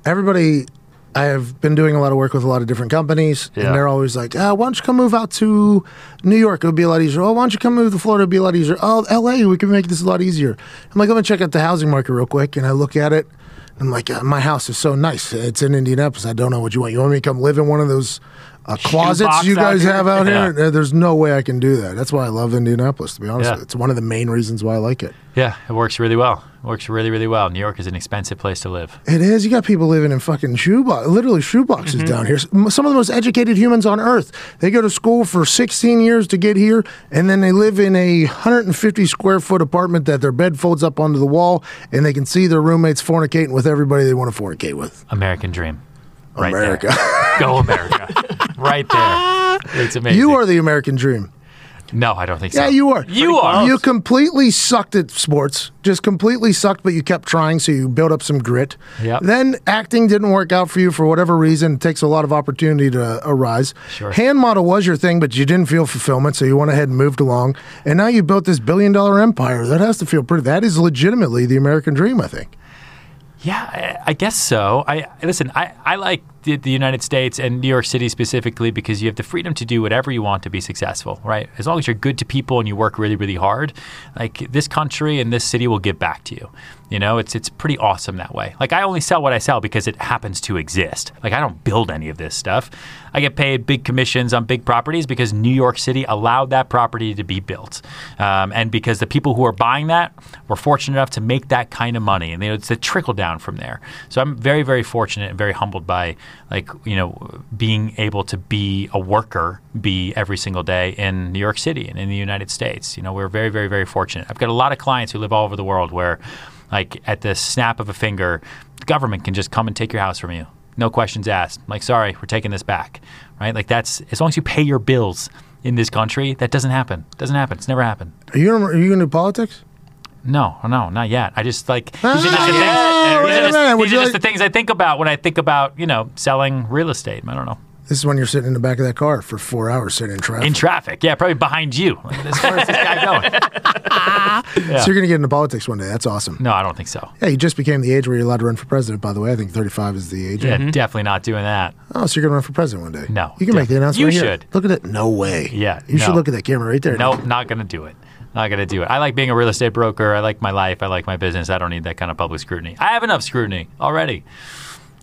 Everybody, I have been doing a lot of work with a lot of different companies, Yeah. and they're always like, ah, "Why don't you come move out to New York? It would be a lot easier." Oh, why don't you come move to Florida? It'd be a lot easier. Oh, L.A. We can make this a lot easier. I'm like, let me check out the housing market real quick, and I look at it. And I'm like, uh, my house is so nice. It's in Indianapolis. I don't know what you want. You want me to come live in one of those uh, closets you guys have out Yeah. here? There's no way I can do that. That's why I love Indianapolis. To be honest, Yeah. it's one of the main reasons why I like it. Yeah, it works really well. Works really, really well. New York is an expensive place to live. It is. You got people living in fucking shoebox, literally shoeboxes Mm-hmm. down here. Some of the most educated humans on earth. They go to school for 16 years to get here, and then they live in a 150 square foot apartment that their bed folds up onto the wall, and they can see their roommates fornicating with everybody they want to fornicate with. American dream. Right America. There. Go America. [LAUGHS] right there. It's [LAUGHS] amazing. you are the American dream. No, I don't think so. Yeah, you are. You are. You completely sucked at sports. Just completely sucked, but you kept trying, so you built up some grit. Yep. Then acting didn't work out for you for whatever reason. It takes a lot of opportunity to arise. Sure. Hand model was your thing, but you didn't feel fulfillment, so you went ahead and moved along. And now you built this billion dollar empire. That has to feel pretty. That is legitimately the American dream, I think. Yeah, I I guess so. I listen. I, I like the, the United States and New York City specifically because you have the freedom to do whatever you want to be successful, right? As long as you're good to people and you work really, really hard, like this country and this city will give back to you. You know, it's it's pretty awesome that way. Like I only sell what I sell because it happens to exist. Like I don't build any of this stuff. I get paid big commissions on big properties because New York City allowed that property to be built, um, and because the people who are buying that were fortunate enough to make that kind of money, and you know, it's a trickle down from there. So I'm very, very fortunate and very humbled by like you know being able to be a worker, be every single day in New York City and in the United States. You know, we're very, very, very fortunate. I've got a lot of clients who live all over the world where, like at the snap of a finger, the government can just come and take your house from you. No questions asked. Like, sorry, we're taking this back, right? Like that's as long as you pay your bills in this country, that doesn't happen. Doesn't happen. It's never happened. Are you, are you going to do politics? No, no, not yet. I just like Ah, these are just, the, things, Wait these are just- minute, these are just like- the things I think about when I think about you know selling real estate. I don't know. This is when you're sitting in the back of that car for four hours sitting in traffic. In traffic, yeah, probably behind you. Like, this, where's this guy going? [LAUGHS] So you're going to get into politics one day. That's awesome. No, I don't think so. Yeah, you just became the age where you're allowed to run for president, by the way. I think 35 is the age. Yeah, definitely not doing that. Oh, so you're going to run for president one day? No, You can make the announcement you right here. should. Look at it. No way. Yeah, You should look at that camera right there. Nope, not gonna do it. Not gonna do it. I like being a real estate broker. I like my life. I like my business. I don't need that kind of public scrutiny. I have enough scrutiny already.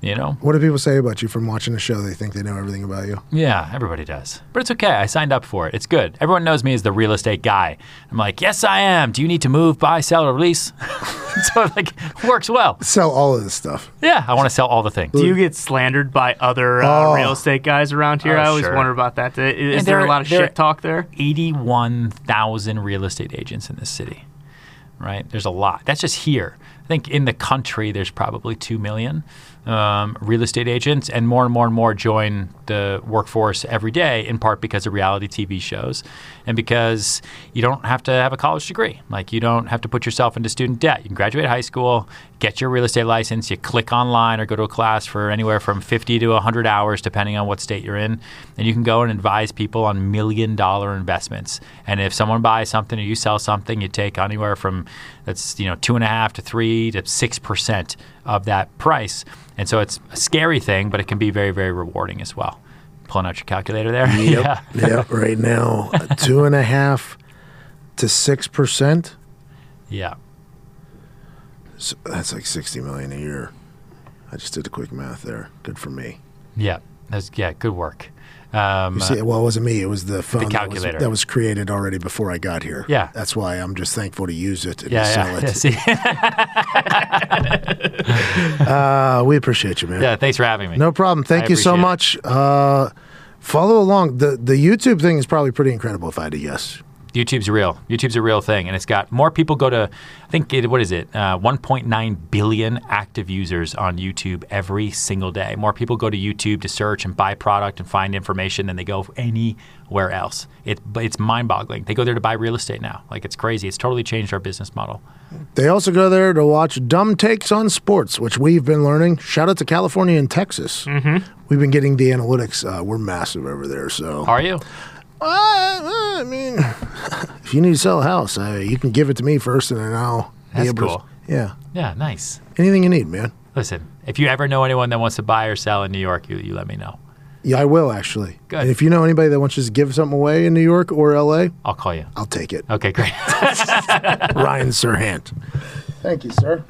You know? What do people say about you from watching the show? They think they know everything about you. Yeah, everybody does. But it's okay. I signed up for it. It's good. Everyone knows me as the real estate guy. I'm like, yes, I am. Do you need to move, buy, sell, or lease? [LAUGHS] so it like works well. Sell all of this stuff. Yeah, I want to sell all the things. Do you get slandered by other uh, Oh. real estate guys around here? Oh, I always sure. wonder about that. Is, is there there- a lot of shit talk there? 81,000 real estate agents in this city, right? There's a lot. That's just here. I think in the country, there's probably 2 million um, real estate agents, and more and more and more join the workforce every day, in part because of reality TV shows and because you don't have to have a college degree. Like, you don't have to put yourself into student debt. You can graduate high school, get your real estate license, you click online or go to a class for anywhere from 50 to 100 hours, depending on what state you're in, and you can go and advise people on million dollar investments. And if someone buys something or you sell something, you take anywhere from that's you know two and a half to three to six percent of that price. And so it's a scary thing, but it can be very, very rewarding as well. Pulling out your calculator there. Yep. [LAUGHS] yeah. yep. Right now, two and a half to six percent. Yeah. So that's like 60 million a year. I just did the quick math there. Good for me. Yeah, that's yeah, good work. Um, See, well, it wasn't me. It was the phone that was- calculator. That, was, created already before I got here. Yeah. That's why I'm just thankful to use it and yeah, sell yeah, it. yeah. [LAUGHS] See, [LAUGHS] Uh, we appreciate you, man. yeah. Thanks for having me. No problem. Thank I you so much. Uh, follow along. The the YouTube thing is probably pretty incredible if I had to guess. YouTube's real. YouTube's a real thing, and it's got more people go to. I think it, what is it? Uh, 1.9 billion active users on YouTube every single day. More people go to YouTube to search and buy product and find information than they go anywhere else. It, it's mind-boggling. They go there to buy real estate now. Like it's crazy. It's totally changed our business model. They also go there to watch dumb takes on sports, which we've been learning. Shout out to California and Texas. Mm-hmm. We've been getting the analytics. Uh, we're massive over there. So, Are you? Uh, I mean, [LAUGHS] if you need to sell a house, uh, you can give it to me first, and then I'll That's be able cool. to. Yeah, Yeah, nice. anything you need, man. Listen, if you ever know anyone that wants to buy or sell in New York, you, you let me know. Yeah, I will actually. Good. And if you know anybody that wants to just give something away in New York or LA, I'll call you. I'll take it. Okay, great. [LAUGHS] [LAUGHS] Ryan Serhant. Thank you, sir.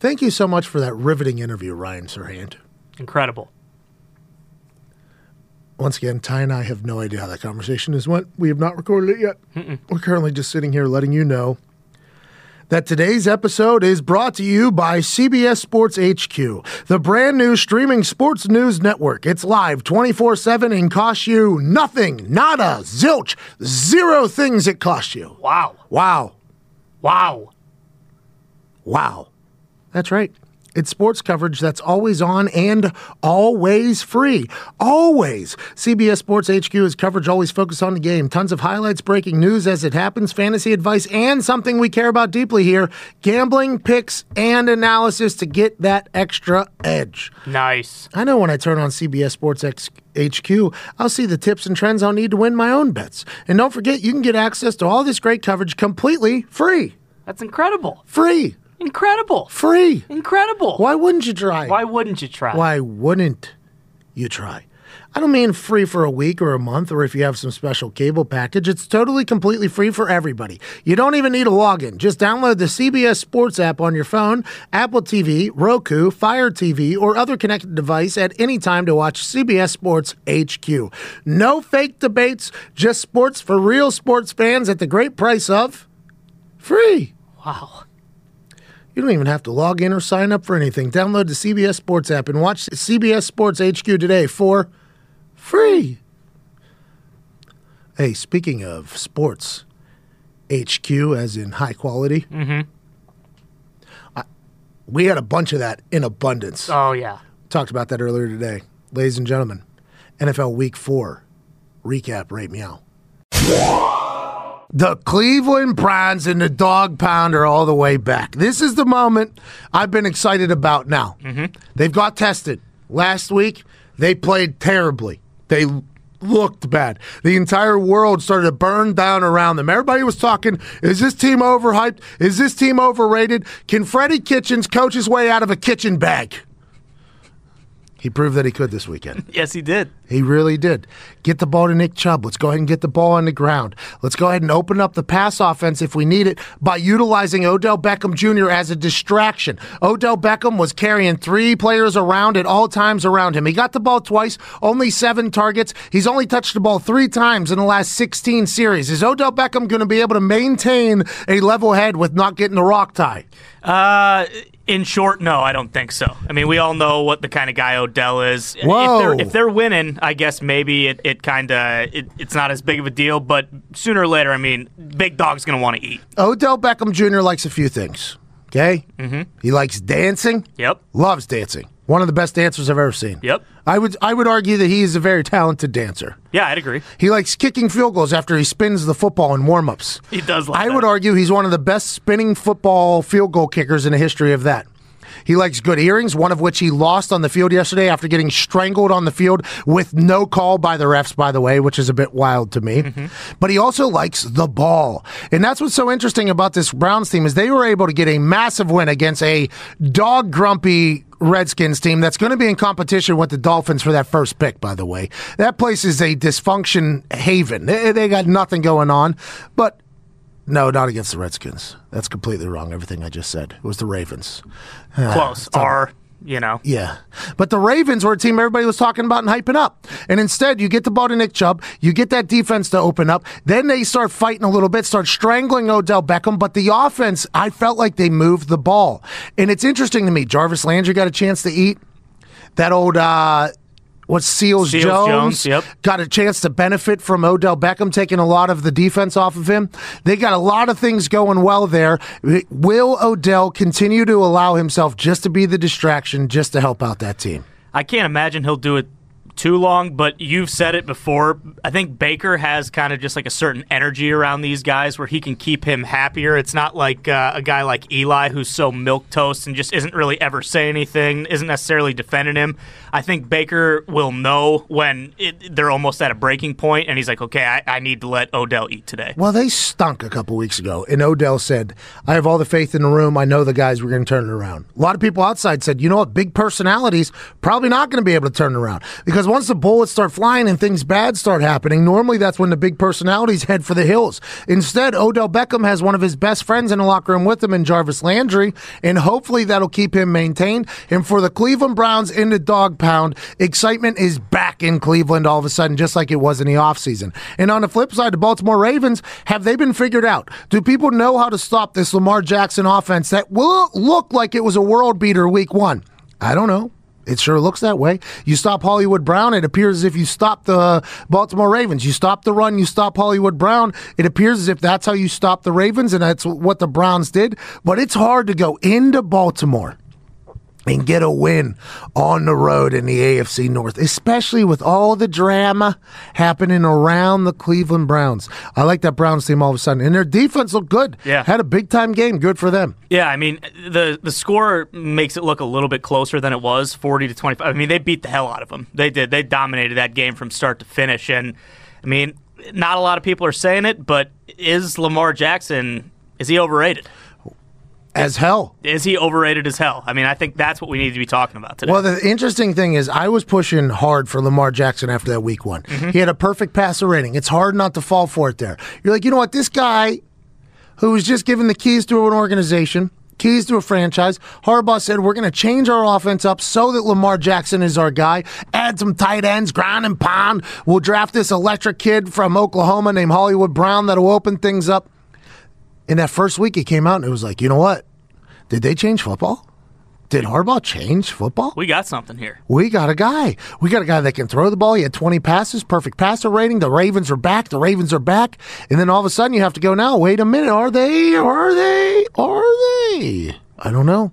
Thank you so much for that riveting interview, Ryan Serhant. Incredible. Once again, Ty and I have no idea how that conversation has went. We have not recorded it yet. We're currently just sitting here letting you know that today's episode is brought to you by CBS Sports HQ, the brand new streaming sports news network. It's live 24 7 and costs you nothing, nada, zilch, zero things it costs you. Wow. Wow. Wow. Wow. That's right. It's sports coverage that's always on and always free. Always. CBS Sports HQ is coverage always focused on the game. Tons of highlights, breaking news as it happens, fantasy advice, and something we care about deeply here gambling, picks, and analysis to get that extra edge. Nice. I know when I turn on CBS Sports X- HQ, I'll see the tips and trends I'll need to win my own bets. And don't forget, you can get access to all this great coverage completely free. That's incredible. Free. Incredible. Free. Incredible. Why wouldn't you try? Why wouldn't you try? Why wouldn't you try? I don't mean free for a week or a month or if you have some special cable package. It's totally completely free for everybody. You don't even need a login. Just download the CBS Sports app on your phone, Apple TV, Roku, Fire TV, or other connected device at any time to watch CBS Sports HQ. No fake debates, just sports for real sports fans at the great price of free. Wow. You don't even have to log in or sign up for anything. Download the CBS Sports app and watch CBS Sports HQ today for free. Hey, speaking of sports, HQ as in high quality. Mm-hmm. we had a bunch of that in abundance. Oh yeah. Talked about that earlier today. Ladies and gentlemen, NFL Week 4 recap right meow. The Cleveland Browns and the dog pound are all the way back. This is the moment I've been excited about now. Mm-hmm. They've got tested. Last week, they played terribly. They looked bad. The entire world started to burn down around them. Everybody was talking, is this team overhyped? Is this team overrated? Can Freddie Kitchens coach his way out of a kitchen bag? He proved that he could this weekend. [LAUGHS] Yes, he did. He really did. Get the ball to Nick Chubb. Let's go ahead and get the ball on the ground. Let's go ahead and open up the pass offense if we need it by utilizing Odell Beckham Jr. as a distraction. Odell Beckham was carrying three players around at all times around him. He got the ball twice, only seven targets. He's only touched the ball three times in the last 16 series. Is Odell Beckham going to be able to maintain a level head with not getting the rock tie? Uh, in short, no, I don't think so. I mean, we all know what the kind of guy Odell is. Whoa. If they're, if they're winning, I guess maybe it, it kind of it, it's not as big of a deal. But sooner or later, I mean, big dog's gonna want to eat. Odell Beckham Jr. likes a few things. Okay? Mm-hmm. He likes dancing. Yep. Loves dancing. One of the best dancers I've ever seen. Yep. I would I would argue that he is a very talented dancer. Yeah, I'd agree. He likes kicking field goals after he spins the football in warm-ups. He does. Like I that. would argue he's one of the best spinning football field goal kickers in the history of that. He likes good earrings, one of which he lost on the field yesterday after getting strangled on the field with no call by the refs, by the way, which is a bit wild to me. Mm-hmm. But he also likes the ball. And that's what's so interesting about this Browns team is they were able to get a massive win against a dog grumpy Redskins team that's going to be in competition with the Dolphins for that first pick, by the way. That place is a dysfunction haven. They, they got nothing going on. But no, not against the Redskins. That's completely wrong. Everything I just said. It was the Ravens. close. R you know. Yeah. But the Ravens were a team everybody was talking about and hyping up. And instead, you get the ball to Nick Chubb, you get that defense to open up. Then they start fighting a little bit, start strangling Odell Beckham. But the offense, I felt like they moved the ball. And it's interesting to me. Jarvis Landry got a chance to eat. That old uh, what Seals, Seals Jones, Jones, yep. got a chance to benefit from Odell Beckham taking a lot of the defense off of him. They got a lot of things going well there. Will Odell continue to allow himself just to be the distraction, just to help out that team? I can't imagine he'll do it too long, but you've said it before. I think Baker has kind of just like a certain energy around these guys where he can keep him happier. It's not like uh, a guy like Eli who's so milk toast and just isn't really ever say anything, isn't necessarily defending him. I think Baker will know when it, they're almost at a breaking point, and he's like, okay, I, I need to let Odell eat today. Well, they stunk a couple weeks ago, and Odell said, I have all the faith in the room. I know the guys were going to turn it around. A lot of people outside said, you know what, big personalities probably not going to be able to turn it around because once the bullets start flying and things bad start happening, normally that's when the big personalities head for the hills. Instead, Odell Beckham has one of his best friends in the locker room with him in Jarvis Landry, and hopefully that'll keep him maintained. And for the Cleveland Browns in the dog pound, excitement is back in Cleveland all of a sudden, just like it was in the offseason. And on the flip side, the Baltimore Ravens, have they been figured out? Do people know how to stop this Lamar Jackson offense that will look like it was a world beater week one? I don't know. It sure looks that way. You stop Hollywood Brown, it appears as if you stop the Baltimore Ravens. You stop the run, you stop Hollywood Brown. It appears as if that's how you stop the Ravens, and that's what the Browns did. But it's hard to go into Baltimore and get a win on the road in the AFC North, especially with all the drama happening around the Cleveland Browns. I like that Browns team all of a sudden, and their defense looked good. Yeah. had a big time game. Good for them. Yeah, I mean the the score makes it look a little bit closer than it was, forty to twenty five. I mean they beat the hell out of them. They did. They dominated that game from start to finish, and I mean not a lot of people are saying it, but is Lamar Jackson is he overrated? As hell. Is he overrated as hell? I mean, I think that's what we need to be talking about today. Well, the interesting thing is, I was pushing hard for Lamar Jackson after that week one. Mm-hmm. He had a perfect passer rating. It's hard not to fall for it there. You're like, you know what? This guy who was just given the keys to an organization, keys to a franchise, Harbaugh said, we're going to change our offense up so that Lamar Jackson is our guy. Add some tight ends, ground and pound. We'll draft this electric kid from Oklahoma named Hollywood Brown that'll open things up. In that first week, he came out and it was like, you know what? Did they change football? Did Harbaugh change football? we got something here. We got a guy. We got a guy that can throw the ball. He had 20 passes, perfect passer rating. The Ravens are back. The Ravens are back. And then all of a sudden you have to go now, wait a minute. Are they? Are they? Are they? I don't know.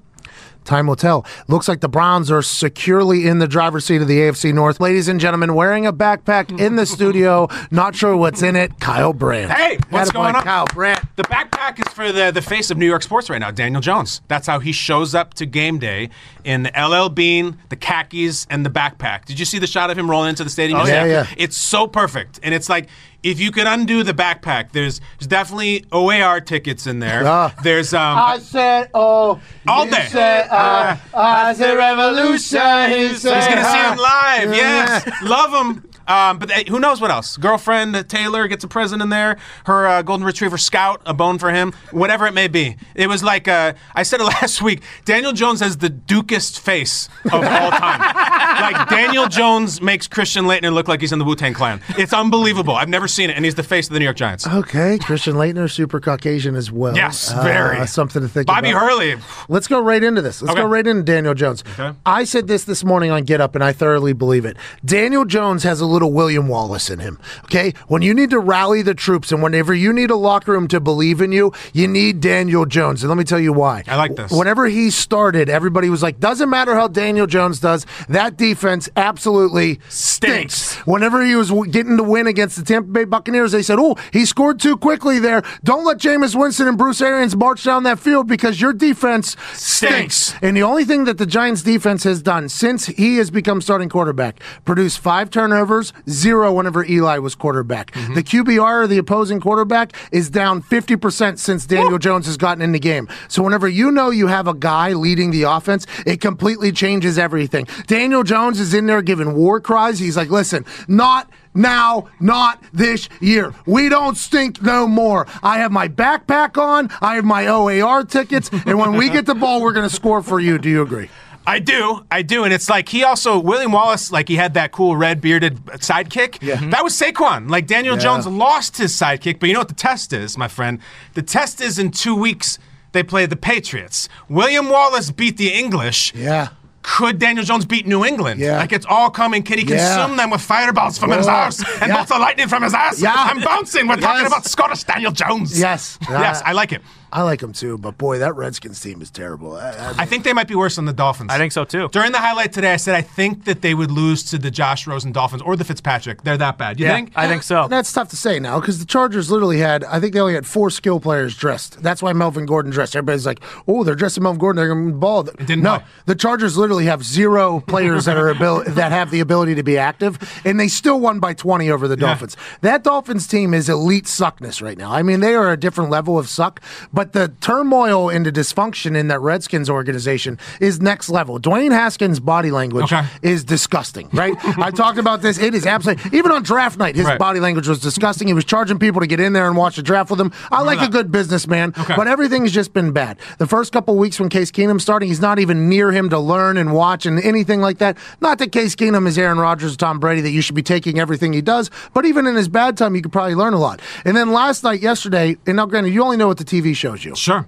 Time will tell. Looks like the Browns are securely in the driver's seat of the AFC North. Ladies and gentlemen, wearing a backpack in the studio, not sure what's in it, Kyle Brandt. Hey, what's Attaboy, going on? Kyle Brandt. The backpack is for the, the face of New York sports right now, Daniel Jones. That's how he shows up to game day in the LL Bean, the khakis, and the backpack. Did you see the shot of him rolling into the stadium? Oh, yeah, yeah. It's so perfect. And it's like, if you could undo the backpack, there's, there's definitely OAR tickets in there. Ah. There's um, I said, oh, All you day. said, uh, I said revolution. He He's gonna see him live. Yes, [LAUGHS] love him. Um, but who knows what else? Girlfriend uh, Taylor gets a present in there. Her uh, golden retriever Scout, a bone for him. Whatever it may be. It was like uh, I said it [LAUGHS] last week. Daniel Jones has the dukest face of all time. [LAUGHS] like Daniel Jones makes Christian Laettner look like he's in the Wu Tang Clan. It's unbelievable. I've never seen it, and he's the face of the New York Giants. Okay, Christian Laettner, super Caucasian as well. Yes, Uh, very. something to think Bobby about. Hurley. Let's go right into this. Let's Okay. go right into Daniel Jones. Okay. I said this this morning on Get Up, and I thoroughly believe it. Daniel Jones has a little William Wallace in him. Okay, when you need to rally the troops, and whenever you need a locker room to believe in you, you need Daniel Jones. And let me tell you why. I like this. Whenever he started, everybody was like, "Doesn't matter how Daniel Jones does. That defense absolutely stinks." Stinks. Whenever he was getting the win against the Tampa Bay Buccaneers, they said, "Oh, he scored too quickly there. Don't let Jameis Winston and Bruce Arians march down that field because your defense stinks." Stinks. And the only thing that the Giants defense has done since he has become starting quarterback, produced five turnovers, zero whenever Eli was quarterback. Mm-hmm. The QBR of the opposing quarterback is down 50% since Daniel Jones has gotten in the game. So whenever you know you have a guy leading the offense, it completely changes everything. Daniel Jones is in there giving war cries. He's like, listen, not now, not this year. We don't stink no more. I have my backpack on. I have my OAR tickets. And when we get the ball, we're going to score for you. Do you agree? I do, I do, and it's like he also William Wallace, like he had that cool red bearded sidekick. Yeah. Mm-hmm. that was Saquon. Like Daniel Yeah. Jones lost his sidekick, but you know what the test is, my friend? The test is in two weeks they play the Patriots. William Wallace beat the English. Yeah. Could Daniel Jones beat New England? Yeah. Like it's all coming. Can he Yeah. consume them with fireballs from his Oh, arse and yeah. bolts of lightning from his ass? Yeah. I'm bouncing. We're talking about Scottish Daniel Jones. Yes. yes, I like it. I like them too, but boy, that Redskins team is terrible. I- I- I think they might be worse than the Dolphins. I think so too. During the highlight today, I said I think that they would lose to the Josh Rosen Dolphins or the Fitzpatrick. They're that bad. You Yeah, think? I think so. That's tough to say now because the Chargers literally had, I think they only had four skill players dressed. That's why Melvin Gordon dressed. Everybody's like, oh, they're dressing Melvin Gordon. They're going to ball. didn't no, play. the Chargers literally have zero [LAUGHS] players that are abil- that have the ability to be active, and they still won by 20 over the Dolphins. That Dolphins team is elite suckness right now. I mean, they are a different level of suck, but the turmoil into dysfunction in that Redskins organization is next level. Dwayne Haskins' body language Okay. is disgusting, right? I talked about this. It is absolutely, even on draft night, his Right. body language was disgusting. He was charging people to get in there and watch the draft with him. I like a good businessman, Okay. but everything's just been bad. The first couple weeks when Case Keenum's starting, he's not even near him to learn and watch and anything like that. Not that Case Keenum is Aaron Rodgers or Tom Brady, that you should be taking everything he does, but even in his bad time, you could probably learn a lot. And then last night, yesterday, and now granted, you only know what the TV shows you. Sure.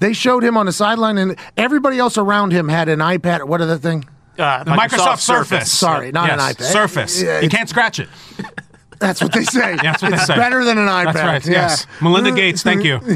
They showed him on the sideline, and everybody else around him had an iPad or what other thing? Uh, The Microsoft, Surface. Sorry, not an iPad. Surface. Yeah, you can't scratch it. That's what they say. That's what they say. better than an iPad. That's right. Yeah. Yes. Melinda Gates, thank you. [LAUGHS]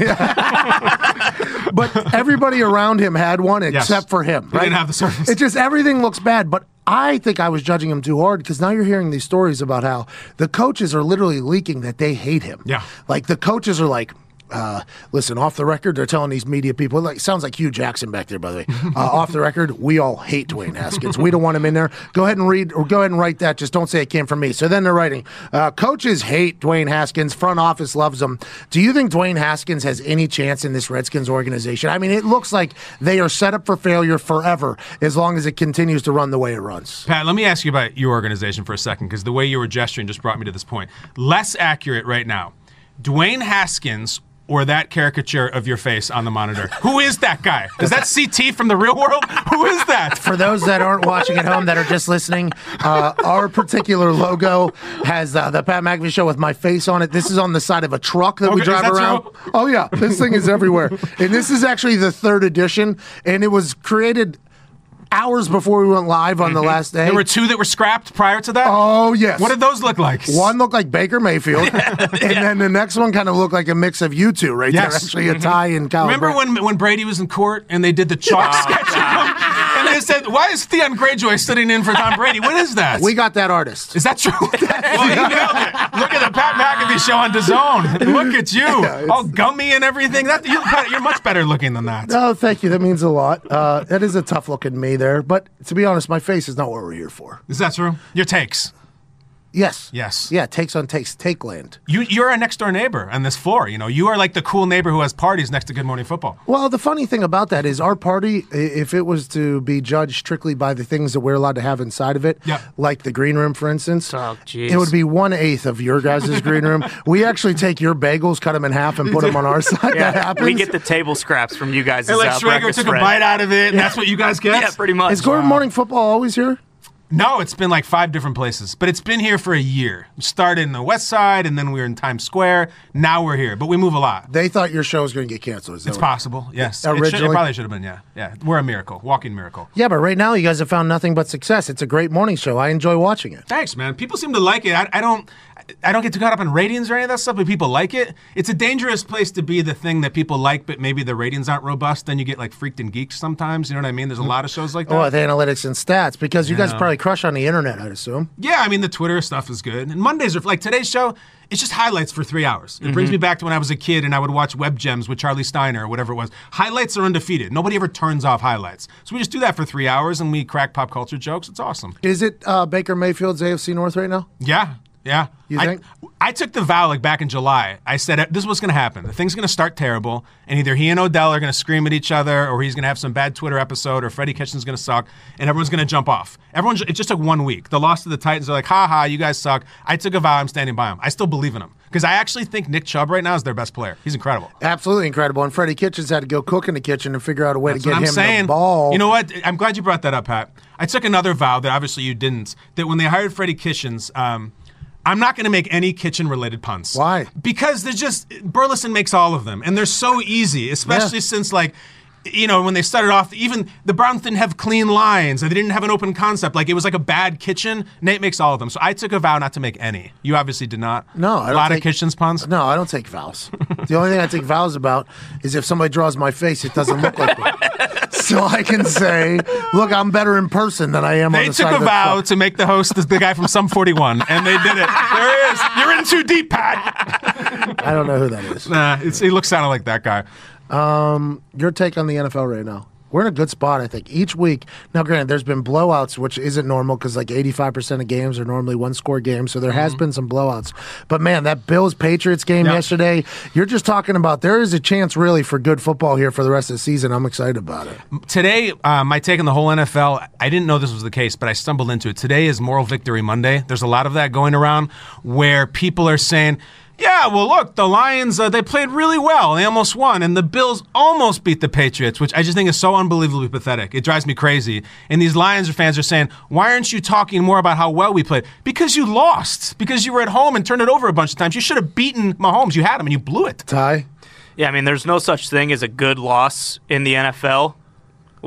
But everybody around him had one except for him. He Right? didn't have the Surface. It just everything looks bad. But I think I was judging him too hard because now you're hearing these stories about how the coaches are literally leaking that they hate him. Yeah. Like the coaches are like. Uh, listen, off the record, they're telling these media people, like, sounds like Hue Jackson back there, by the way. Uh, [LAUGHS] off the record, we all hate Dwayne Haskins. We don't want him in there. Go ahead and read, or go ahead and write that. Just don't say it came from me. So then they're writing, uh, coaches hate Dwayne Haskins. Front office loves him. Do you think Dwayne Haskins has any chance in this Redskins organization? I mean, it looks like they are set up for failure forever as long as it continues to run the way it runs. Pat, let me ask you about your organization for a second because the way you were gesturing just brought me to this point. Less accurate right now. Dwayne Haskins or that caricature of your face on the monitor. Who is that guy? Is that CT from the real world? Who is that? For those that aren't watching at home, that are just listening, uh, our particular logo has uh, the Pat McAfee show with my face on it. This is on the side of a truck that we Okay, is drive that around. Oh yeah, this thing is everywhere, and this is actually the third edition, and it was created hours before we went live on the mm-hmm. last day. There were two that were scrapped prior to that? oh yes. What did those look like? One looked like Baker Mayfield, [LAUGHS] and then the next one kind of looked like a mix of you two, right Yes. there. Actually, a mm-hmm. tie in. Remember when when Brady was in court and they did the chalk [LAUGHS] sketch of him? And they said, why is Theon Greyjoy sitting in for Tom Brady? What is that? we got that artist? Is that true? [LAUGHS] well, he nailed it. Look at the Pat McAfee show on DAZN. Look at you, all gummy and everything. That you, you're much better looking than that. Oh, thank you. That means a lot. Uh, that is a tough looking me there, but to be honest, my face is not what we're here for. Is that true? Your takes. Yes. Yes. Yeah. Takes on takes. Take land. You you're a next door neighbor on this floor. You know, you are like the cool neighbor who has parties next to Good Morning Football. Well, the funny thing about that is our party, if it was to be judged strictly by the things that we're allowed to have inside of it, Yep. like the green room, for instance, Oh, it would be one eighth of your guys' [LAUGHS] green room. We actually take your bagels, cut them in half, and put them on our [LAUGHS] side. that happens. we get the table scraps from you guys. And like uh, Schrager breakfast took a bite out of it, and that's what you guys get. Yeah, pretty much. is Good Morning Football always here? No, it's been like five different places, but it's been here for a year. We started in the West Side, and then we were in Times Square. Now we're here, but we move a lot. They thought your show was going to get canceled. Is that It's possible, yes. It, should, it probably should have been, yeah. Yeah, we're a miracle, walking miracle. Yeah, but right now you guys have found nothing but success. It's a great morning show. I enjoy watching it. Thanks, man. People seem to like it. I, I don't. I don't get too caught up in ratings or any of that stuff, but people like it. It's a dangerous place to be the thing that people like, but maybe the ratings aren't robust. Then you get like freaked and geeks sometimes. You know what I mean? There's a lot of shows like that. Oh, the analytics and stats, because you guys Yeah. probably crush on the internet, I'd assume. Yeah, I mean the Twitter stuff is good. And Mondays are like today's show. It's just highlights for three hours. It brings me back to when I was a kid and I would watch Web Gems with Charlie Steiner or whatever it was. Highlights are undefeated. Nobody ever turns off highlights. So we just do that for three hours and we crack pop culture jokes. It's awesome. Is it uh, Baker Mayfield's AFC North right now? Yeah. Yeah. You I, think? I took the vow like back in July. I said this is what's going to happen. The thing's going to start terrible, and either he and Odell are going to scream at each other, or he's going to have some bad Twitter episode, or Freddie Kitchens is going to suck, and everyone's going to jump off. Everyone, it just took one week. The loss to the Titans, they're like, ha ha, you guys suck. I took a vow. I'm standing by him. I still believe in him because I actually think Nick Chubb right now is their best player. He's incredible. Absolutely incredible. And Freddie Kitchens had to go cook in the kitchen and figure out a way That's to get I'm him saying. the ball. You know what? I'm glad you brought that up, Pat. I took another vow that obviously you didn't. That when they hired Freddie Kitchens, um, I'm not going to make any kitchen related puns. Why? Because they're just Burleson makes all of them, and they're so easy, especially Yeah. since like. You know, when they started off, even the Browns didn't have clean lines. They didn't have an open concept. Like it was like a bad kitchen. Nate makes all of them. So I took a vow not to make any. You obviously did not. No, I a don't lot take- of kitchens puns. No, I don't take vows. the only thing I take vows about is if somebody draws my face, it doesn't look like. So I can say, look, I'm better in person than I am on They the took side a vow to make the host the, the guy from Sum 41, and they did it. There he is. You're in too deep, Pat. I don't know who that is. Nah, it's, he looks of like that guy. Um, your take on the NFL right now? We're in a good spot, I think. Each week, now granted, there's been blowouts, which isn't normal because like 85% of games are normally one score games. So there has been some blowouts. But man, that Bills Patriots game Yeah. yesterday, you're just talking about there is a chance really for good football here for the rest of the season. I'm excited about it. Today, uh, my take on the whole NFL, I didn't know this was the case, but I stumbled into it. Today is Moral Victory Monday. There's a lot of that going around where people are saying, yeah, well, look, the Lions, uh, they played really well. They almost won. And the Bills almost beat the Patriots, which I just think is so unbelievably pathetic. It drives me crazy. And these Lions fans are saying, why aren't you talking more about how well we played? Because you lost. Because you were at home and turned it over a bunch of times. You should have beaten Mahomes. You had him and you blew it. Ty? Yeah, I mean, there's no such thing as a good loss in the NFL.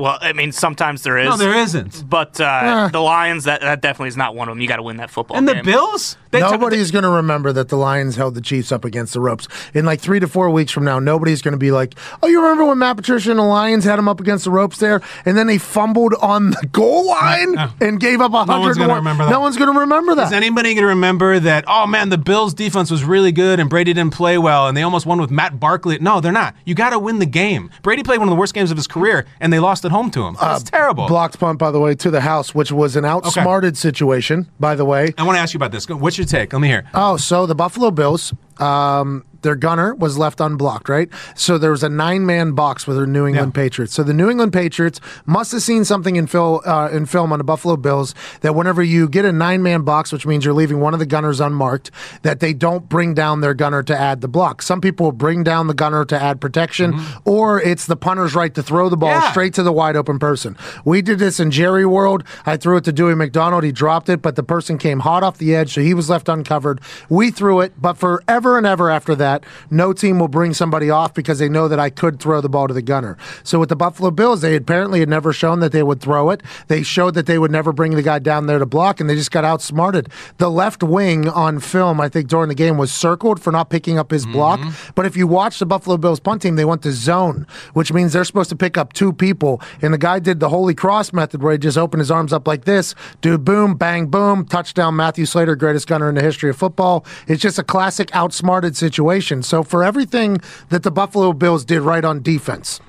Well, I mean, sometimes there is. No, there isn't. But uh, the Lions, that, that definitely is not one of them. You got to win that football And the. Bills? They took- Nobody's going to remember that the Lions held the Chiefs up against the ropes. In like three to four weeks from now, nobody's going to be like, "Oh, you remember when Matt Patricia and the Lions had him up against the ropes there, and then they fumbled on the goal line and gave up a one's hundred? gonna remember that. No one's going to remember that. Is anybody going to remember that, oh man, the Bills defense was really good and Brady didn't play well and they almost won with Matt Barkley? No, they're not. You got to win the game. Brady played one of the worst games of his career and they lost at home to him. That's terrible. Blocked punt, by the way, to the house, which was an outsmarted situation, by the way. I want to ask you about this. What's your take? Let me hear. Oh, so the Buffalo Bills, um, their gunner was left unblocked, right? So there was a nine-man box with the New England Yeah. Patriots. So the New England Patriots must have seen something in, fil- uh, in film on the Buffalo Bills that whenever you get a nine-man box, which means you're leaving one of the gunners unmarked, that they don't bring down their gunner to add the block. Some people bring down the gunner to add protection, or it's the punter's right to throw the ball Yeah. straight to the wide open person. We did this in Jerry World. I threw it to Dewey McDonald. He dropped it, but the person came hot off the edge, so he was left uncovered. We threw it, but forever and ever after that, no team will bring somebody off because they know that I could throw the ball to the gunner. So with the Buffalo Bills, they apparently had never shown that they would throw it. They showed that they would never bring the guy down there to block, and they just got outsmarted. The left wing on film, I think during the game, was circled for not picking up his block. Mm-hmm. But if you watch the Buffalo Bills punt team, they went to zone, which means they're supposed to pick up two people. And the guy did the holy cross method where he just opened his arms up like this. Dude, boom, bang, boom, touchdown. Matthew Slater, greatest gunner in the history of football. It's just a classic outsmarted situation. So for everything that the Buffalo Bills did right on defense,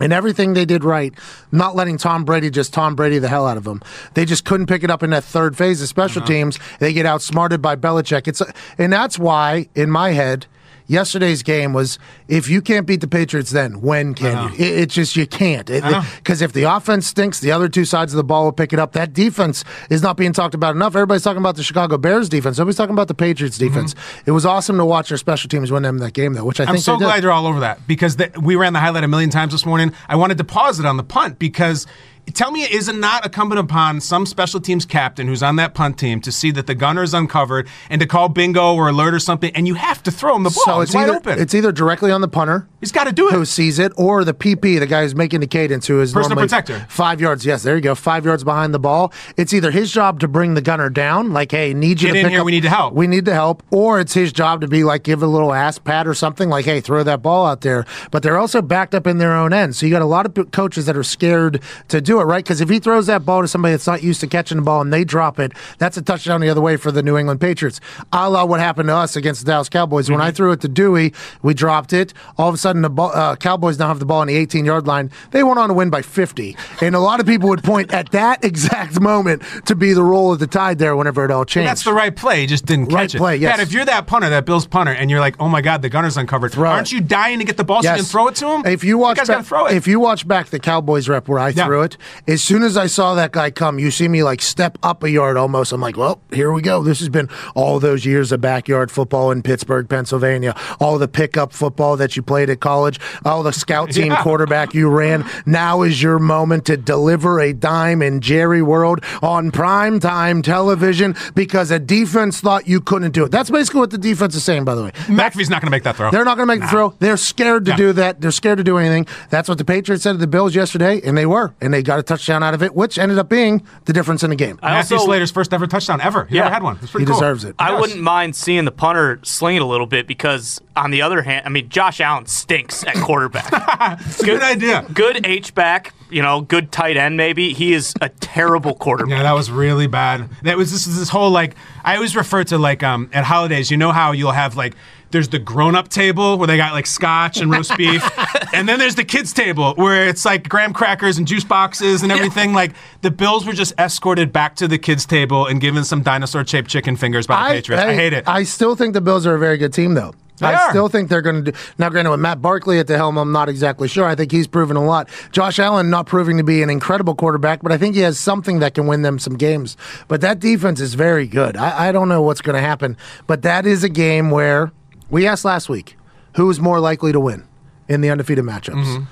and everything they did right, not letting Tom Brady just Tom Brady the hell out of them. They just couldn't pick it up in that third phase of special uh-huh. teams. They get outsmarted by Belichick. It's and that's why in my head. Yesterday's game was if you can't beat the Patriots, then when can you? It, it's just you can't. Because if the offense stinks, the other two sides of the ball will pick it up. That defense is not being talked about enough. Everybody's talking about the Chicago Bears defense. Nobody's talking about the Patriots mm-hmm. defense. It was awesome to watch their special teams win them that game, though, which I think. I'm so glad you're all over that because the, we ran the highlight a million times this morning. I wanted to pause it on the punt because tell me, is it not incumbent upon some special teams captain who's on that punt team to see that the gunner is uncovered and to call bingo or alert or something, and you have to throw him the ball? So it's, it's wide either open. it's either directly on the punter He's got to do it. who sees it, or the PP, the guy who's making the cadence, who is Personal normally protector. five yards. Yes, there you go, five yards behind the ball. It's either his job to bring the gunner down, like, hey, need you Get to in pick here, up- we need to help. We need to help, or it's his job to be like give a little ass pat or something, like, hey, throw that ball out there. But they're also backed up in their own end, so you got a lot of coaches that are scared to do do it, right? Because if he throws that ball to somebody that's not used to catching the ball and they drop it, that's a touchdown the other way for the New England Patriots. A la what happened to us against the Dallas Cowboys. When I threw it to Dewey, we dropped it. All of a sudden, the ball, uh, Cowboys now have the ball on the 18 yard line. They went on to win by 50. And a lot of people would point at that exact moment to be the roll of the tide there whenever it all changed. That's the right play. He just didn't Right catch it. play, yes. Pat, if you're that punter, that Bills punter, and you're like, oh my God, the gunner's uncovered, Throw aren't it. you dying to get the ball so you can throw it to him? If you watch, you back, throw it. if you watch back the Cowboys rep where I Yeah. threw it, as soon as I saw that guy come, you see me like step up a yard almost. I'm like, well, here we go. This has been all those years of backyard football in Pittsburgh, Pennsylvania, all the pickup football that you played at college, all the scout team [LAUGHS] Yeah. quarterback you ran. Now is your moment to deliver a dime in Jerry World on prime time television because a defense thought you couldn't do it. That's basically what the defense is saying, by the way. McAfee's not going to make that throw. They're not going to make the throw. They're scared to Yeah. do that. They're scared to do anything. That's what the Patriots said to the Bills yesterday, and they were, and they got a touchdown out of it, which ended up being the difference in the game. I Matthew also- Slater's first ever touchdown ever. He Yeah. never had one. He cool. deserves it. I Yes. wouldn't mind seeing the punter sling it a little bit because, on the other hand, I mean, Josh Allen stinks at quarterback. [LAUGHS] Good idea. good H back, you know, good tight end maybe. He is a terrible quarterback. Yeah, that was really bad. That was this this whole like I always refer to like um at holidays. You know how you'll have like there's the grown up table where they got like scotch and roast beef, [LAUGHS] and then there's the kids table where it's like graham crackers and juice boxes and everything. Like the Bills were just escorted back to the kids table and given some dinosaur shaped chicken fingers by the Patriots. I, hey, hate it. I still think the Bills are a very good team, though. They I are. still think they're going to do. Now, granted, with Matt Barkley at the helm, I'm not exactly sure. I think he's proven a lot. Josh Allen not proving to be an incredible quarterback, but I think he has something that can win them some games. But that defense is very good. I, I don't know what's going to happen, but that is a game where we asked last week who is more likely to win in the undefeated matchups. Mm-hmm.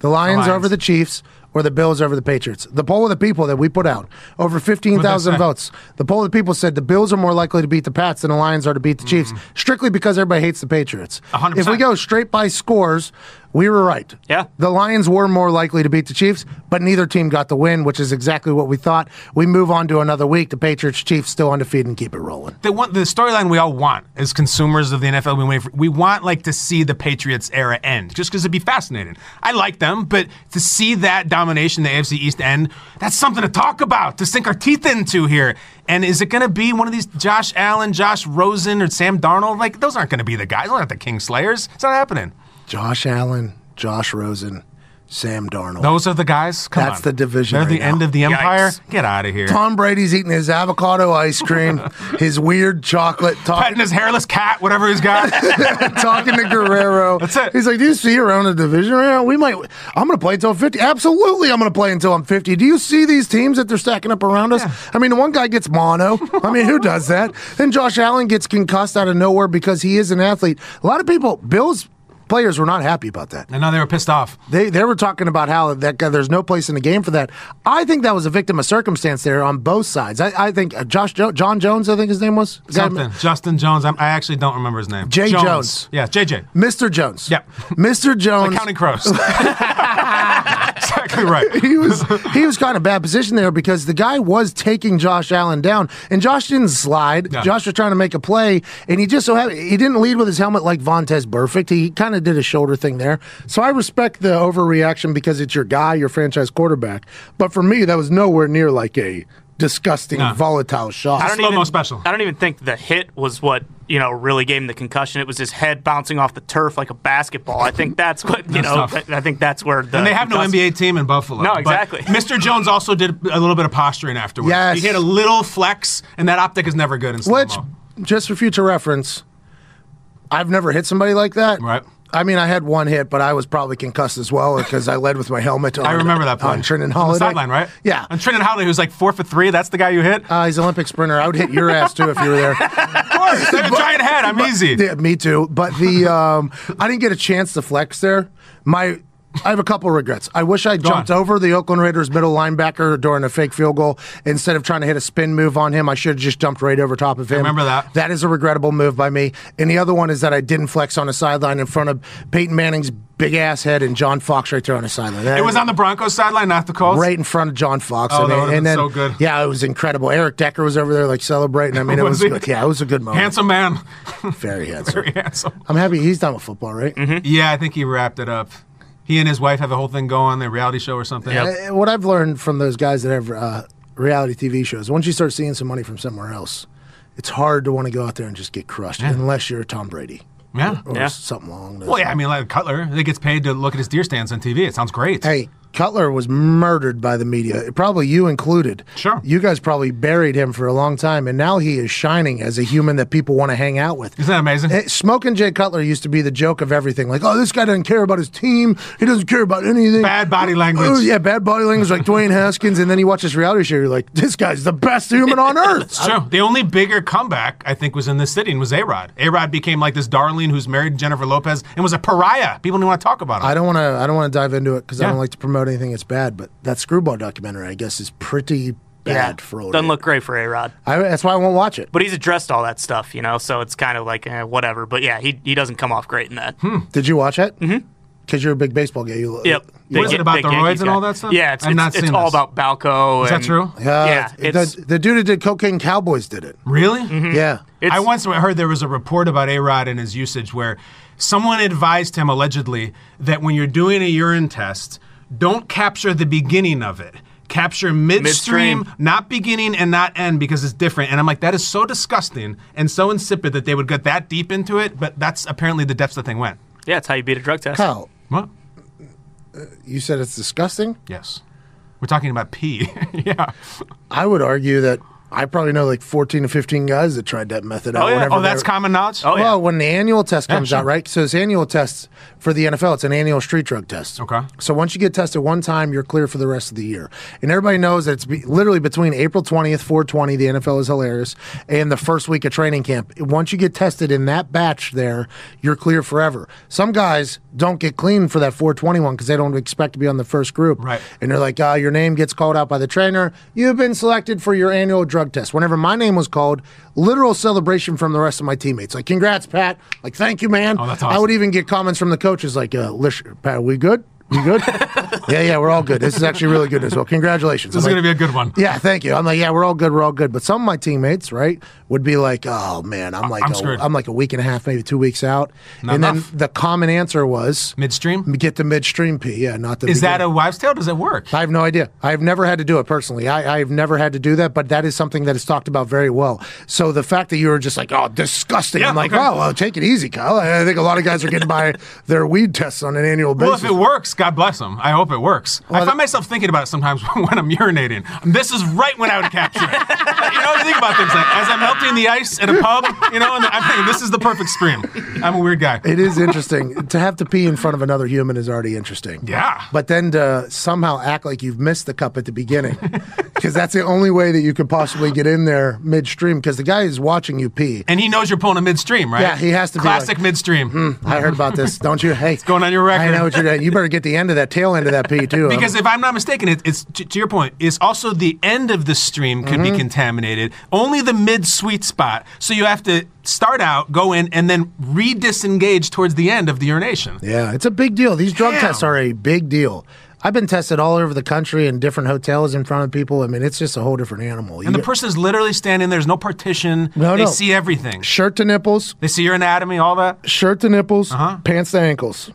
The Lions, Lions. over the Chiefs or the Bills over the Patriots. The poll of the people that we put out, over 15,000 votes. The poll of the people said the Bills are more likely to beat the Pats than the Lions are to beat the Chiefs, mm-hmm. strictly because everybody hates the Patriots. A hundred If we go straight by scores, we were right. Yeah. The Lions were more likely to beat the Chiefs, but neither team got the win, which is exactly what we thought. We move on to another week. The Patriots, Chiefs still undefeated and keep it rolling. the one the storyline we all want as consumers of the NFL. We, for, we want like to see the Patriots era end, just because it'd be fascinating. I like them, but to see that domination, the AFC East end, that's something to talk about, to sink our teeth into here. And is it going to be one of these Josh Allen, Josh Rosen, or Sam Darnold? Like those aren't going to be the guys. Those aren't the King Slayers. It's not happening. Josh Allen, Josh Rosen, Sam Darnold. Those are the guys. Come That's on. the division They're right the now. end of the empire. Yikes. Get out of here. Tom Brady's eating his avocado ice cream, [LAUGHS] his weird chocolate, Petting talking, his hairless cat, whatever he's got. [LAUGHS] talking to Guerrero. That's it. He's like, "Do you see around the division right now? We might. I'm going to play until 50. Absolutely, I'm going to play until I'm 50. Do you see these teams that they're stacking up around us? I mean, the one guy gets mono. I mean, who does that? Then Josh Allen gets concussed out of nowhere because he is an athlete. A lot of people, Bills players, were not happy about that. I know they were pissed off. They they were talking about how that guy, there's no place in the game for that. I think that was a victim of circumstance there on both sides. I, I think uh, Josh jo- John Jones, I think his name was The Something. Justin Jones. I'm, I actually don't remember his name. Jay Jones. Yeah, JJ. Mr. Jones. Yep. Mr. [LAUGHS] Jones. Counting Crows. [LAUGHS] [LAUGHS] exactly right. [LAUGHS] he was he was kind of bad position there because the guy was taking Josh Allen down, and Josh didn't slide. Yeah. Josh was trying to make a play, and he just so happened he didn't lead with his helmet like Vontaze Burfict. He kind of did a shoulder thing there. So I respect the overreaction because it's your guy, your franchise quarterback. But for me, that was nowhere near like a disgusting, No. volatile shot. I don't Slow-mo even, special. I don't even think the hit was what you know really gave him the concussion. It was his head bouncing off the turf like a basketball. I think that's what you That's know. tough. I think that's where the And they have no NBA team in Buffalo. No, But exactly. [LAUGHS] Mr. Jones also did a little bit of posturing afterwards. Yes. He hit a little flex, and that optic is never good in slow Which, just for future reference, I've never hit somebody like that. Right. I mean, I had one hit, but I was probably concussed as well because I led with my helmet. [LAUGHS] On, I remember that play. on On the Holliday. sideline, right? Yeah, And Trindon Holliday, who's like four for three. That's the guy you hit. uh, he's an Olympic sprinter. I would hit your ass too if you were there. [LAUGHS] Of course. They have a giant head. I'm easy. Yeah, me too. But the um, I didn't get a chance to flex there. My I have a couple regrets. I wish I jumped over the Oakland Raiders middle linebacker during a fake field goal instead of trying to hit a spin move on him. I should have just jumped right over top of him. remember that. That is a regrettable move by me. And the other one is that I didn't flex on the sideline in front of Peyton Manning's big ass head and John Fox right there on the sideline. It was on the Broncos sideline, not the Colts. right in front of John Fox. Oh, I that mean, would've and then so good. yeah, it was incredible. Eric Decker was over there like celebrating. I mean, it [LAUGHS] Was was good. Yeah, it was a good moment. Handsome man. very [LAUGHS] handsome. Very handsome. I'm happy he's done with football, right? Mm-hmm. Yeah, I think he wrapped it up. He and his wife have a whole thing going, their reality show or something. Yep. Uh, What I've learned from those guys that have uh, reality TV shows, once you start seeing some money from somewhere else, it's hard to want to go out there and just get crushed unless you're Tom Brady Yeah. or Yeah. something along those Well, yeah, I mean, like Cutler, he gets paid to look at his deer stands on TV. It sounds great. Hey, Cutler was murdered by the media, probably you included. Sure. You guys probably buried him for a long time, and now he is shining as a human that people want to hang out with. Isn't that amazing? Eh, hey, Smoking Jay Cutler used to be the joke of everything. Like, oh, this guy doesn't care about his team. He doesn't care about anything. Bad body oh, language. Oh, yeah, bad body language like Dwayne [LAUGHS] Haskins. And then you watch this reality show, you're like, this guy's the best human on [LAUGHS] earth. True. The only bigger comeback, I think, was in this city and was A Rod. A Rod became like this darling who's married Jennifer Lopez and was a pariah. People didn't want to talk about him. I don't want to. I don't want to dive into it because I don't like to promote anything that's bad. But that Screwball documentary, I guess, is pretty bad for old. Doesn't look great for A Rod. That's why I won't watch it. But he's addressed all that stuff, you know, so it's kind of like eh, whatever. But yeah, he, he doesn't come off great in that. Did you watch it? Mm-hmm. Because you're a big baseball guy. You, Yep. you- What is it about the roids and all that stuff? Yeah, it's, I'm it's, not it's seen all this. about Balco. Is that true? Uh, Yeah, the, it's- the dude who did Cocaine Cowboys did it. Really? Yeah. It's, I once heard there was a report about A Rod and his usage where someone advised him allegedly that when you're doing a urine test, don't capture the beginning of it. Capture midstream, Midstream. not beginning and not end because it's different. And I'm like, that is so disgusting and so insipid that they would get that deep into it. But that's apparently the depths the thing went. yeah, it's how you beat a drug test. Kyle, What? Uh, you said it's disgusting. Yes. We're talking about pee. [LAUGHS] yeah. I would argue that I probably know like 14 to 15 guys that tried that method out. Oh, yeah. Oh, that's common knowledge? Oh, yeah. Well, when the annual test comes sure. out, right? So it's annual tests for the NFL. It's an annual street drug test. Okay. So once you get tested one time, you're clear for the rest of the year. And everybody knows that it's be, literally between April 20th, 420, the NFL is hilarious, and the first week of training camp. Once you get tested in that batch there, you're clear forever. Some guys don't get clean for that 421 because they don't expect to be on the first group. Right. And they're like, ah, your name gets called out by the trainer. You've been selected for your annual drug test. Whenever my name was called, literal celebration from the rest of my teammates. Like, congrats, Pat. Like, thank you, man. Oh, that's I would even get comments from the coaches like, uh, "Lish- Pat, are we good? We good? yeah, yeah, we're all good. This is actually really good as well. Congratulations. This is I'm going to be a good one. yeah, thank you. I'm like, yeah, we're all good. We're all good. But some of my teammates, right, would be like, oh man, I'm like, I'm a. I'm like a week and a half, maybe two weeks out. Not and enough. then the common answer was Midstream? get the midstream P. Yeah, not the. Is that a wives' tale? Does it work? I have no idea. I've never had to do it personally. I, I've never had to do that, but that is something that is talked about very well. So the fact that you were just like, oh, disgusting. Yeah, I'm like, okay. oh, well, take it easy, Kyle. I think a lot of guys are getting by [LAUGHS] their weed tests on an annual basis. Well, if it works, God bless them. I hope it works. I Well, find myself thinking about it sometimes [LAUGHS] when I'm urinating. This is right when I would capture it. you know, you think about things like as I'm melting the ice at a pub, you know, and I'm thinking this is the perfect stream. I'm a weird guy. It is interesting to have to pee in front of another human is already interesting. Yeah. But then to somehow act like you've missed the cup at the beginning, because that's the only way that you could possibly get in there midstream. Because the guy is watching you pee. And he knows you're pulling a midstream, right? Yeah, he has to be Classic like, "Hmm, midstream. I heard about this, don't you? Hey, it's going on your record. I know what you're doing. You better get the end of that tail end of that pee too. Because if I'm not mistaken, it, it's to, to your point. It's also the end of the stream could Mm-hmm. be contaminated. Only the mid sweet spot. So you have to start out, go in, and then re-disengage towards the end of the urination. Yeah, it's a big deal. These drug Damn. tests are a big deal. I've been tested all over the country in different hotels in front of people. I mean, it's just a whole different animal. You And the get person is literally standing there. There's no partition. No, they no. see everything. shirt to nipples, They see your anatomy, all that. shirt to nipples, Uh-huh. pants to ankles.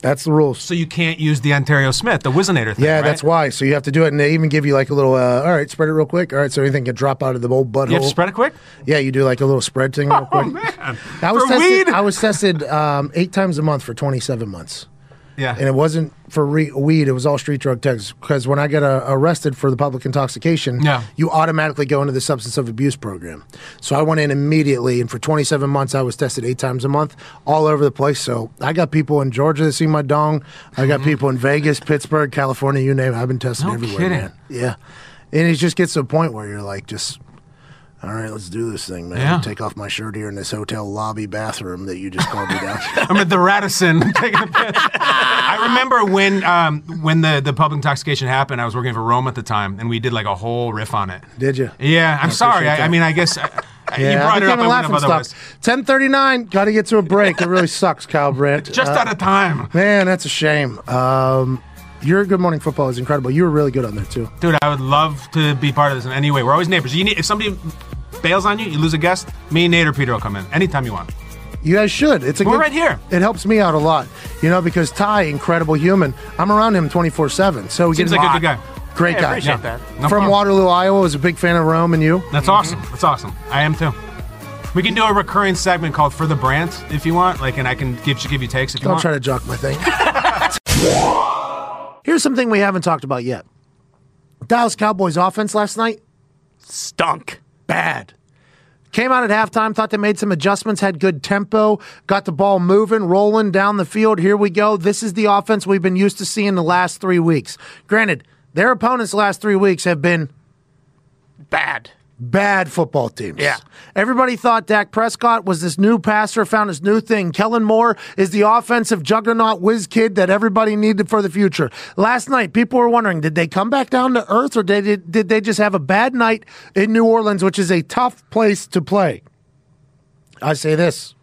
That's the rules. So you can't use the Onterrio Smith, the Whizzinator thing. Yeah, right? that's why. So you have to do it, and they even give you like a little. Uh, all right, spread it real quick. All right, so anything can drop out of the old butthole. You have to spread it quick. Yeah, you do like a little spread thing real Oh quick. man, I was for tested. weed. I was tested um, eight times a month for 27 months. Yeah, and it wasn't for re- weed. It was all street drug tests. Because when I got uh, arrested for the public intoxication, Yeah. you automatically go into the substance of abuse program. So I went in immediately, and for 27 months, I was tested eight times a month, all over the place. So I got people in Georgia that see my dong. I got people in Vegas, Pittsburgh, California, you name it. I've been tested No everywhere, kidding. man. Yeah, and it just gets to a point where you're like, just. All right, let's do this thing, man. Yeah. Take off my shirt here in this hotel lobby bathroom that you just called me down. To. [LAUGHS] I'm at the Radisson [LAUGHS] taking a piss. I remember when um, when the, the public intoxication happened. I was working for Rome at the time, and we did like a whole riff on it. Did you? Yeah, I'm sorry. I, I mean, I guess uh, [LAUGHS] you Yeah, brought it up. I laughing stock. Ten thirty nine. Got to get to a break. It really sucks, Kyle Brandt. Just Uh, out of time, man, that's a shame. Um, your Good Morning Football is incredible. You were really good on there too. dude. I would love to be part of this in any way. We're always neighbors. You need if somebody bails on you, you lose a guest. Me, Nate, or Peter will come in anytime you want. You guys should. It's a We're good, right here. It helps me out a lot, you know, because Ty, incredible human. I'm around him 24 seven. So we Seems like a good guy. Great I guy. appreciate Yeah. that. No From problem. Waterloo, Iowa. Was a big fan of Rome and you. That's mm-hmm. awesome. That's awesome. I am too. We can do a recurring segment called "For the Brand" if you want. Like, and I can give you give you takes if you Don't want. try to jock my thing. [LAUGHS] Here's something we haven't talked about yet. Dallas Cowboys offense last night Stunk. Bad. Came out at halftime, thought they made some adjustments, had good tempo, got the ball moving, rolling down the field. Here we go. This is the offense we've been used to seeing the last three weeks. Granted, their opponents last three weeks have been Bad. Bad football teams. Yeah. Everybody thought Dak Prescott was this new passer, found his new thing. Kellen Moore is the offensive juggernaut whiz kid that everybody needed for the future. Last night, people were wondering, did they come back down to earth or did, did they just have a bad night in New Orleans, which is a tough place to play? I say this.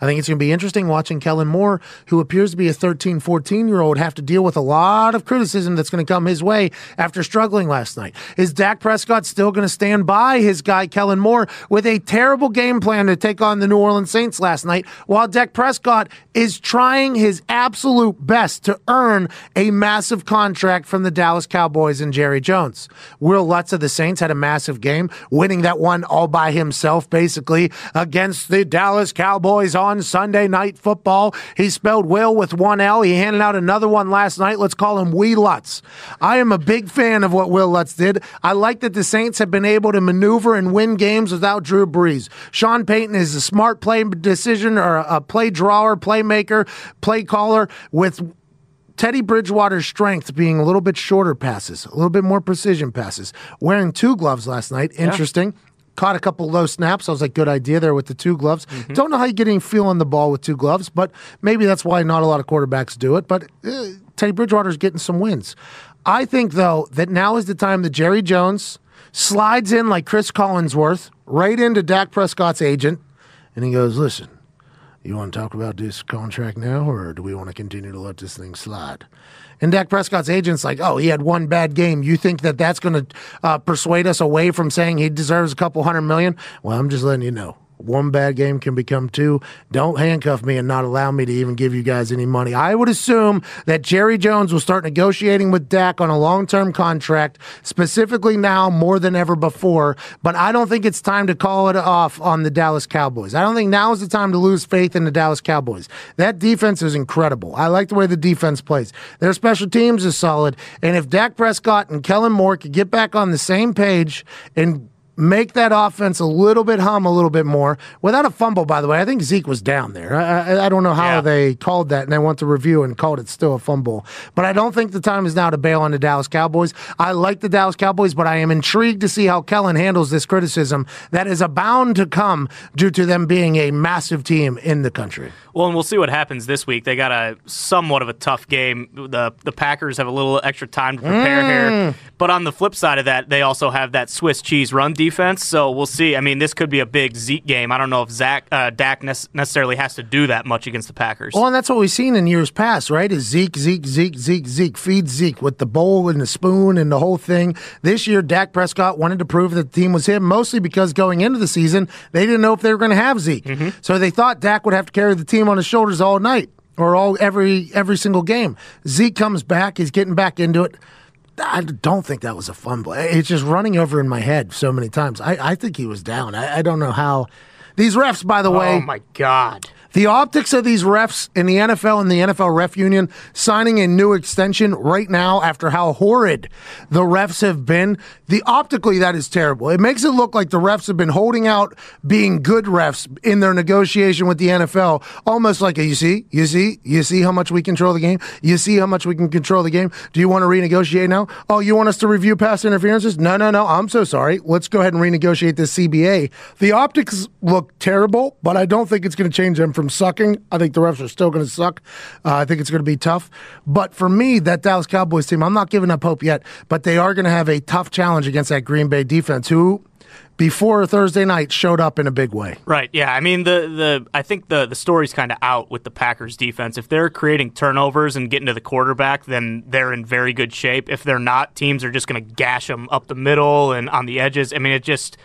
I think it's going to be interesting watching Kellen Moore, who appears to be a 13, 14 year old, have to deal with a lot of criticism that's going to come his way after struggling last night. Is Dak Prescott still going to stand by his guy, Kellen Moore, with a terrible game plan to take on the New Orleans Saints last night, while Dak Prescott is trying his absolute best to earn a massive contract from the Dallas Cowboys and Jerry Jones? Will Lutz of the Saints had a massive game, winning that one all by himself, basically, against the Dallas Cowboys on Sunday Night Football. He spelled Will with one L. He handed out another one last night. Let's call him Wee Lutz. I am a big fan of what Will Lutz did. I like that the Saints have been able to maneuver and win games without Drew Brees. Sean Payton is a smart play decision or a play drawer, playmaker, play caller with Teddy Bridgewater's strength being a little bit shorter passes, a little bit more precision passes. Wearing two gloves last night, interesting. Caught a couple low snaps. I was like, good idea there with the two gloves. Don't know how you get any feel on the ball with two gloves, but maybe that's why not a lot of quarterbacks do it. But uh, Teddy Bridgewater's getting some wins. I think, though, that now is the time that Jerry Jones slides in like Chris Collinsworth right into Dak Prescott's agent, and he goes, listen, you want to talk about this contract now, or do we want to continue to let this thing slide? And Dak Prescott's agent's like, oh, he had one bad game. You think that that's going to uh, persuade us away from saying he deserves a couple hundred million? Well, I'm just letting you know. One bad game can become two. Don't handcuff me and not allow me to even give you guys any money. I would assume that Jerry Jones will start negotiating with Dak on a long term contract, specifically now more than ever before. But I don't think it's time to call it off on the Dallas Cowboys. I don't think now is the time to lose faith in the Dallas Cowboys. That defense is incredible. I like the way the defense plays. Their special teams is solid. And if Dak Prescott and Kellen Moore could get back on the same page and make that offense a little bit hum a little bit more without a fumble. By the way, I think Zeke was down there. I, I, I don't know how Yeah. they called that, and they went to review and called it still a fumble. But I don't think the time is now to bail on the Dallas Cowboys. I like the Dallas Cowboys, but I am intrigued to see how Kellen handles this criticism that is abound to come due to them being a massive team in the country. Well, and we'll see what happens this week. They got a somewhat of a tough game. The the Packers have a little extra time to prepare here. Mm. But on the flip side of that, they also have that Swiss cheese run defense. So we'll see. I mean, this could be a big Zeke game. I don't know if Zach uh, Dak nec- necessarily has to do that much against the Packers. Well, and that's what we've seen in years past, right? Is Zeke, Zeke, Zeke, Zeke, Zeke, feed Zeke with the bowl and the spoon and the whole thing. This year, Dak Prescott wanted to prove that the team was him, mostly because going into the season, they didn't know if they were going to have Zeke. So they thought Dak would have to carry the team on his shoulders all night or all every every single game. Zeke comes back, he's getting back into it. I don't think that was a fumble. It's just running over in my head so many times. I, I think he was down. I, I don't know how. These refs, by the oh way, oh my God. The optics of these refs in the NFL and the NFL Ref Union signing a new extension right now after how horrid the refs have been, the optically that is terrible. It makes it look like the refs have been holding out being good refs in their negotiation with the NFL, almost like a, you see, you see, you see how much we control the game. You see how much we can control the game. Do you want to renegotiate now? Oh, you want us to review past interferences? No, no, no. I'm so sorry. Let's go ahead and renegotiate this CBA. The optics look terrible, but I don't think it's going to change them from sucking. I think the refs are still going to suck. Uh, I think it's going to be tough. But for me, that Dallas Cowboys team, I'm not giving up hope yet, but they are going to have a tough challenge against that Green Bay defense, who before Thursday night showed up in a big way. Right. Yeah. I mean, the the I think the the story's kind of out with the Packers defense. If they're creating turnovers and getting to the quarterback, then they're in very good shape. If they're not, teams are just going to gash them up the middle and on the edges. I mean, it just.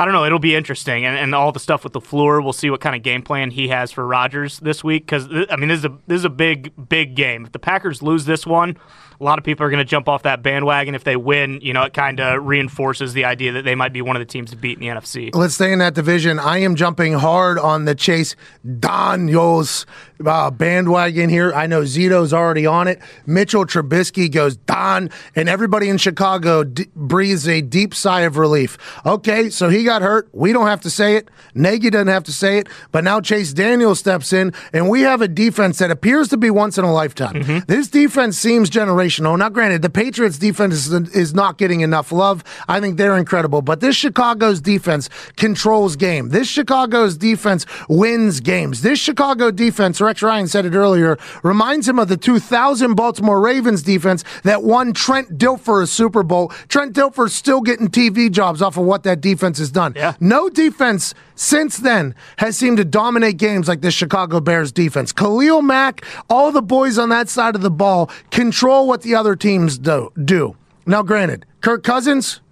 I don't know. It'll be interesting, and, and all the stuff with the floor. We'll see what kind of game plan he has for Rodgers this week. Because I mean, this is a this is a big big game. If the Packers lose this one, a lot of people are going to jump off that bandwagon. If they win, you know, it kind of reinforces the idea that they might be one of the teams to beat in the NFC. Let's stay in that division. I am jumping hard on the Chase Daniels uh, bandwagon here. I know Zito's already on it. Mitchell Trubisky goes Don, and everybody in Chicago d- breathes a deep sigh of relief. Okay, so he got hurt. We don't have to say it. Nagy doesn't have to say it. But now Chase Daniel steps in, and we have a defense that appears to be once in a lifetime. This defense seems generational. Now, granted, the Patriots' defense is, is not getting enough love. I think they're incredible. But this Chicago's defense controls game. This Chicago's defense wins games. This Chicago defense, Rex Ryan said it earlier, reminds him of the 2000 Baltimore Ravens defense that won Trent Dilfer a Super Bowl. Trent Dilfer's still getting TV jobs off of what that defense has done. Yeah. No defense since then has seemed to dominate games like this Chicago Bears defense. Khalil Mack, all the boys on that side of the ball control what the other teams do. do. Now, granted, Kirk Cousins,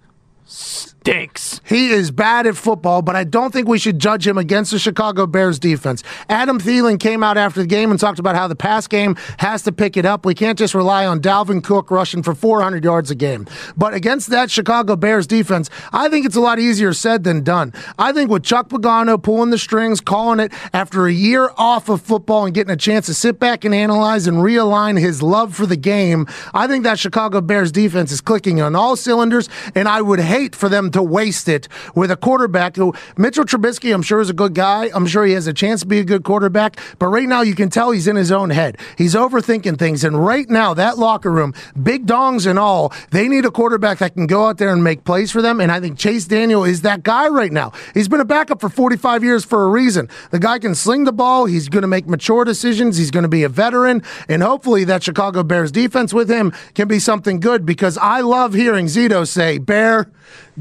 Stinks. he is bad at football, but I don't think we should judge him against the Chicago Bears defense. Adam Thielen came out after the game and talked about how the pass game has to pick it up. We can't just rely on Dalvin Cook rushing for 400 yards a game. But against that Chicago Bears defense, I think it's a lot easier said than done. I think with Chuck Pagano pulling the strings, calling it after a year off of football and getting a chance to sit back and analyze and realign his love for the game, I think that Chicago Bears defense is clicking on all cylinders, and I would hate for them to waste it with a quarterback who Mitchell Trubisky, I'm sure is a good guy. I'm sure he has a chance to be a good quarterback, but right now you can tell he's in his own head. He's overthinking things, and right now that locker room, big dongs and all, they need a quarterback that can go out there and make plays for them. And I think Chase Daniel is that guy right now. He's been a backup for 45 years for a reason. The guy can sling the ball. He's going to make mature decisions. He's going to be a veteran, and hopefully that Chicago Bears defense with him can be something good because I love hearing Zito say, "Bear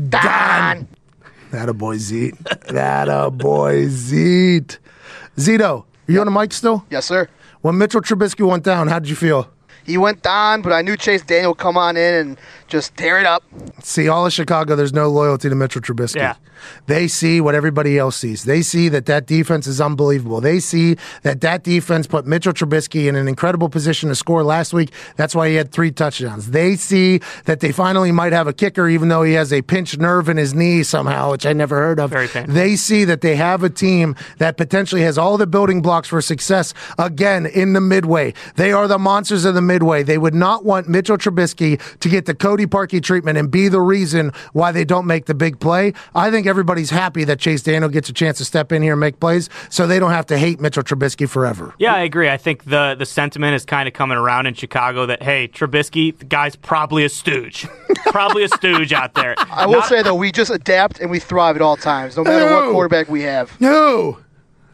Don." That a boy, Zeke. That a boy, Zeke. Zito, are you on the mic still? Yes, sir. When Mitchell Trubisky went down, how did you feel? He went down, but I knew Chase Daniel would come on in and just tear it up. See, all of Chicago, there's no loyalty to Mitchell Trubisky. Yeah. They see what everybody else sees. They see that that defense is unbelievable. They see that that defense put Mitchell Trubisky in an incredible position to score last week. That's why he had three touchdowns. They see that they finally might have a kicker, even though he has a pinched nerve in his knee somehow, which I never heard of. Very painful. They see that they have a team that potentially has all the building blocks for success again in the midway. They are the monsters of the midway. They would not want Mitchell Trubisky to get the Cody Parkey treatment and be the reason why they don't make the big play. I think everybody's happy that Chase Daniel gets a chance to step in here and make plays so they don't have to hate Mitchell Trubisky forever. Yeah, I agree. I think the the sentiment is kind of coming around in Chicago that hey, Trubisky, the guy's probably a stooge, [LAUGHS] probably a stooge out there. I will say though, we just adapt and we thrive at all times, no matter Ew. what quarterback we have. Who?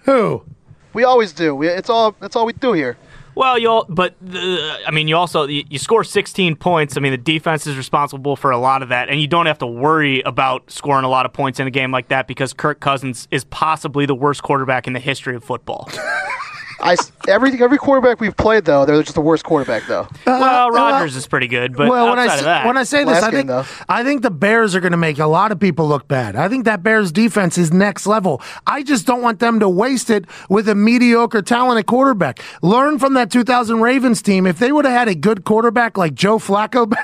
Who? We always do. We, it's all. That's all we do here. Well, you all, but the, I mean, you also you, you score 16 points. I mean, the defense is responsible for a lot of that, and you don't have to worry about scoring a lot of points in a game like that because Kirk Cousins is possibly the worst quarterback in the history of football. [LAUGHS] I s- every every quarterback we've played though, they're just the worst quarterback though. well, uh, Rodgers is pretty good, but well, when I say, of that, when I say this, I think though. I think the Bears are going to make a lot of people look bad. I think that Bears defense is next level. I just don't want them to waste it with a mediocre, talented quarterback. Learn from that 2000 Ravens team. If they would have had a good quarterback like Joe Flacco. [LAUGHS]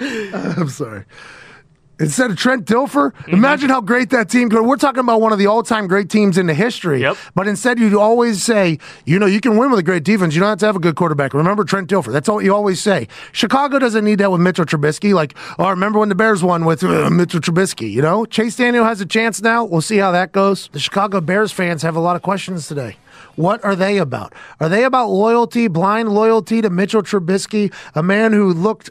I'm sorry. Instead of Trent Dilfer, Mm-hmm. imagine how great that team could. We're talking about one of the all-time great teams in the history. Yep. But instead, you always say, you know, you can win with a great defense. You don't have to have a good quarterback. Remember Trent Dilfer. That's all you always say. Chicago doesn't need that with Mitchell Trubisky. Like, oh, remember when the Bears won with uh, Mitchell Trubisky? You know, Chase Daniel has a chance now. We'll see how that goes. The Chicago Bears fans have a lot of questions today. What are they about? Are they about loyalty, blind loyalty to Mitchell Trubisky, a man who looked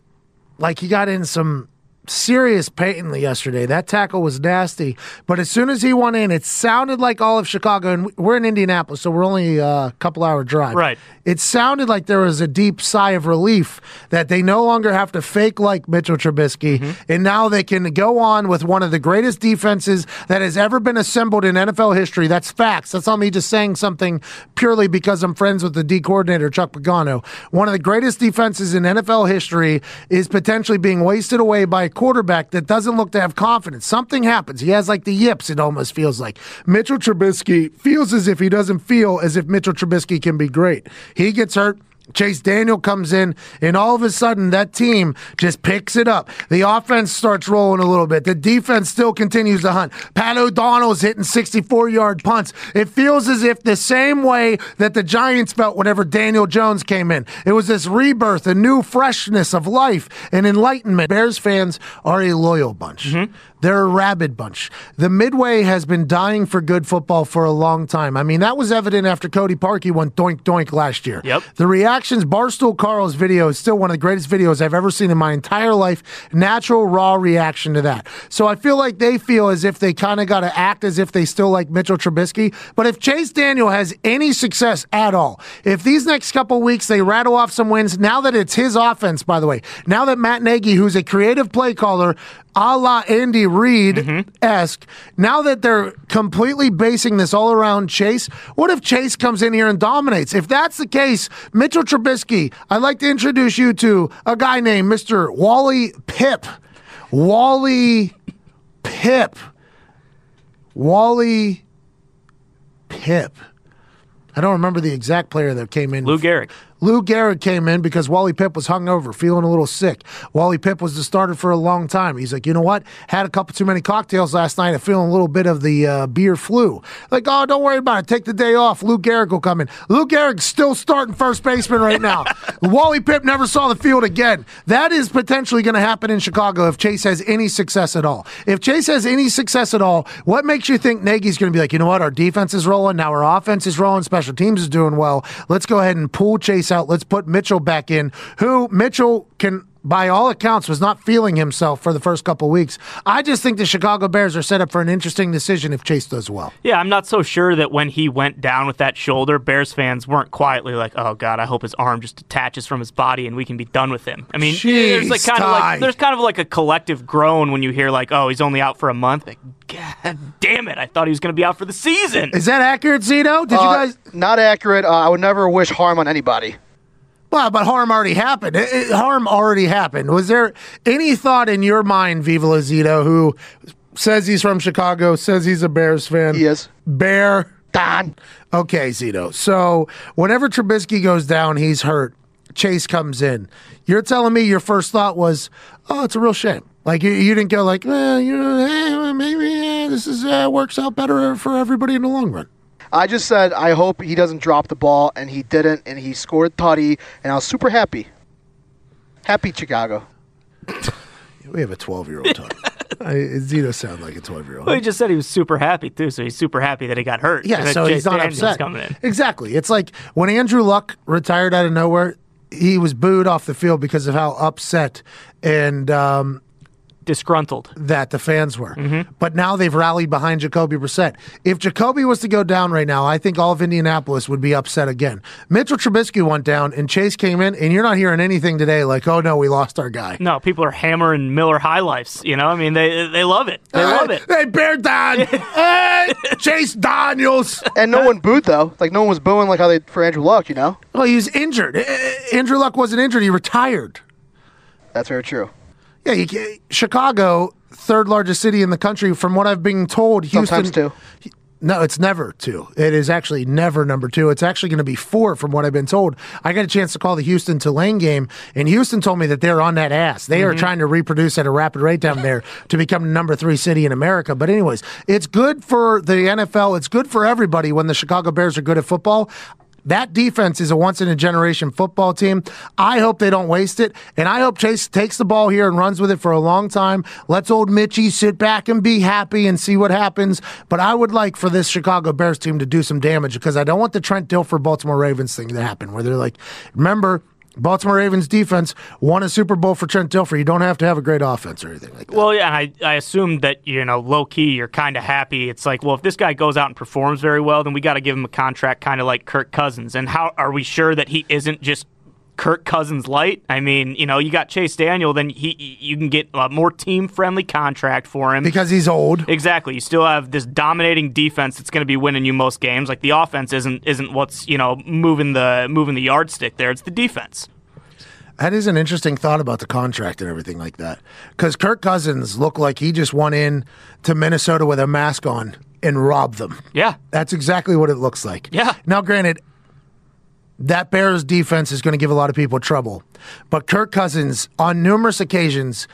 like he got in some serious pain yesterday. That tackle was nasty. But as soon as he went in, it sounded like all of Chicago, and we're in Indianapolis, so we're only a couple hour drive. Right. It sounded like there was a deep sigh of relief that they no longer have to fake like Mitchell Trubisky, mm-hmm. and now they can go on with one of the greatest defenses that has ever been assembled in NFL history. That's facts. That's not me just saying something purely because I'm friends with the D coordinator, Chuck Pagano. One of the greatest defenses in NFL history is potentially being wasted away by a quarterback that doesn't look to have confidence. Something happens. He has like the yips, it almost feels like. Mitchell Trubisky feels as if he doesn't feel as if Mitchell Trubisky can be great. He gets hurt. Chase Daniel comes in, and all of a sudden, that team just picks it up. The offense starts rolling a little bit. The defense still continues to hunt. Pat O'Donnell's hitting 64 yard punts. It feels as if the same way that the Giants felt whenever Daniel Jones came in. It was this rebirth, a new freshness of life and enlightenment. Bears fans are a loyal bunch. Mm-hmm. They're a rabid bunch. The Midway has been dying for good football for a long time. I mean, that was evident after Cody Parkey went doink doink last year. Yep. The reactions, Barstool Carl's video is still one of the greatest videos I've ever seen in my entire life. Natural, raw reaction to that. So I feel like they feel as if they kind of got to act as if they still like Mitchell Trubisky. But if Chase Daniel has any success at all, if these next couple weeks they rattle off some wins, now that it's his offense, by the way, now that Matt Nagy, who's a creative play caller, a la Andy Reid esque. Now that they're completely basing this all around Chase, what if Chase comes in here and dominates? If that's the case, Mitchell Trubisky, I'd like to introduce you to a guy named Mr. Wally Pipp. Wally Pipp. Wally Pipp. I don't remember the exact player that came in. Lou Gehrig. Lou Gehrig came in because Wally Pipp was hungover, feeling a little sick. Wally Pipp was the starter for a long time. He's like, you know what? Had a couple too many cocktails last night. I'm feeling a little bit of the uh, beer flu. Like, oh, don't worry about it. Take the day off. Lou Gehrig will come in. Lou Gehrig's still starting first baseman right now. [LAUGHS] Wally Pipp never saw the field again. That is potentially going to happen in Chicago if Chase has any success at all. If Chase has any success at all, what makes you think Nagy's going to be like, you know what? Our defense is rolling. Now our offense is rolling. Special teams is doing well. Let's go ahead and pull Chase out. Let's put Mitchell back in, who Mitchell can. By all accounts, was not feeling himself for the first couple weeks. I just think the Chicago Bears are set up for an interesting decision if Chase does well. Yeah, I'm not so sure that when he went down with that shoulder, Bears fans weren't quietly like, "Oh God, I hope his arm just detaches from his body and we can be done with him." I mean, there's like Jeez, kind of like there's kind of like a collective groan when you hear like, "Oh, he's only out for a month." Like, God damn it! I thought he was going to be out for the season. Is that accurate, Zito? Did you Uh, guys? Not accurate. Uh, I would never wish harm on anybody. Well, but harm already happened. It- it- harm already happened. Was there any thought in your mind, Viva Lazito, who says he's from Chicago, says he's a Bears fan? Yes. Bear. Don. Okay, Zito. So whenever Trubisky goes down, he's hurt. Chase comes in. You're telling me your first thought was, "Oh, it's a real shame." Like you, you didn't go like, "Well, you know, hey, maybe uh, this is uh, works out better for everybody in the long run." I just said I hope he doesn't drop the ball, and he didn't, and he scored Tutty, and I was super happy. Happy Chicago. [LAUGHS] We have a 12 year old talking. I, Zito sound like a 12 year old. Well, he just said he was super happy too, so he's super happy that he got hurt. Yeah, so Chase he's not Daniels upset. Coming in. Exactly. It's like when Andrew Luck retired out of nowhere, he was booed off the field because of how upset and um, Disgruntled. that the fans were. Mm-hmm. But now they've rallied behind Jacoby Brissett. If Jacoby was to go down right now, I think all of Indianapolis would be upset again. Mitchell Trubisky went down and Chase came in, and you're not hearing anything today like, oh no, we lost our guy. No, people are hammering Miller High Lifes. You know, I mean, they they love it. They love it. Hey, Bear Don! [LAUGHS] hey, Chase Daniels! And no one booed though. Like no one was booing like how they for Andrew Luck. You know. Well, he was injured. Eh, Andrew Luck wasn't injured. He retired. That's very true. Yeah, you can, Chicago, third largest city in the country, from what I've been told. Houston, Sometimes two. No, it's never two. It is actually never number two. It's actually going to be four, from what I've been told. I got a chance to call the Houston Tulane game, and Houston told me that they're on that ass. They are mm-hmm. trying to reproduce at a rapid rate down there to become number three city in America. But, anyways, it's good for the NFL. It's good for everybody when the Chicago Bears are good at football. That defense is a once in a generation football team. I hope they don't waste it. And I hope Chase takes the ball here and runs with it for a long time. Let's old Mitchie sit back and be happy and see what happens. But I would like for this Chicago Bears team to do some damage because I don't want the Trent Dilfer Baltimore Ravens thing to happen where they're like, remember, Baltimore Ravens defense won a Super Bowl for Trent Dilfer. You don't have to have a great offense or anything like that. Well, yeah, I, I assume that, you know, low key, you're kind of happy. It's like, well, if this guy goes out and performs very well, then we got to give him a contract kind of like Kirk Cousins. And how are we sure that he isn't just Kirk Cousins light? I mean, you know, you got Chase Daniel, then he you can get a more team friendly contract for him. because he's old. Exactly. You still have this dominating defense that's going to be winning you most games. Like the offense isn't isn't what's you know moving the moving the yardstick there. It's the defense. That is an interesting thought about the contract and everything like that. Because Kirk Cousins looked like he just went in to Minnesota with a mask on and robbed them. Yeah. That's exactly what it looks like. Yeah. Now, granted, that Bears defense is going to give a lot of people trouble. But Kirk Cousins, on numerous occasions,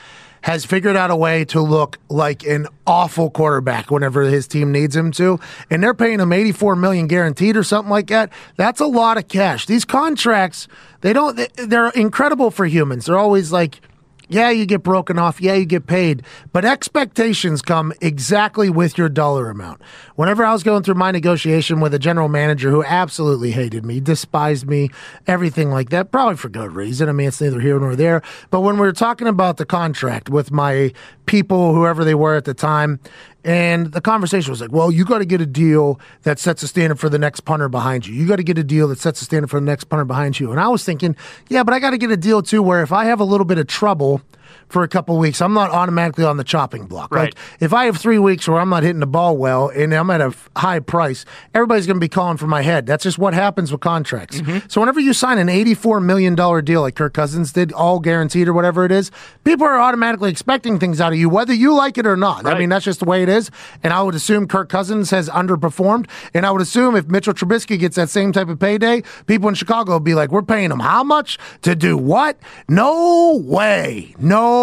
has figured out a way to look like an awful quarterback whenever his team needs him to. And they're paying him 84 million guaranteed or something like that. That's a lot of cash. These contracts, they don't they're incredible for humans. They're always like yeah, you get broken off. Yeah, you get paid. But expectations come exactly with your dollar amount. Whenever I was going through my negotiation with a general manager who absolutely hated me, despised me, everything like that, probably for good reason. I mean, it's neither here nor there. But when we were talking about the contract with my people, whoever they were at the time, and the conversation was like, well, you got to get a deal that sets a standard for the next punter behind you. You got to get a deal that sets a standard for the next punter behind you. And I was thinking, yeah, but I got to get a deal too where if I have a little bit of trouble for a couple weeks, I'm not automatically on the chopping block. Right. Like if I have three weeks where I'm not hitting the ball well and I'm at a high price, everybody's going to be calling for my head. That's just what happens with contracts. Mm-hmm. So whenever you sign an $84 million deal like Kirk Cousins did, all guaranteed or whatever it is, people are automatically expecting things out of you, whether you like it or not. I mean, that's just the way it is. And I would assume Kirk Cousins has underperformed. And I would assume if Mitchell Trubisky gets that same type of payday, people in Chicago will be like, we're paying him how much to do what? No way. No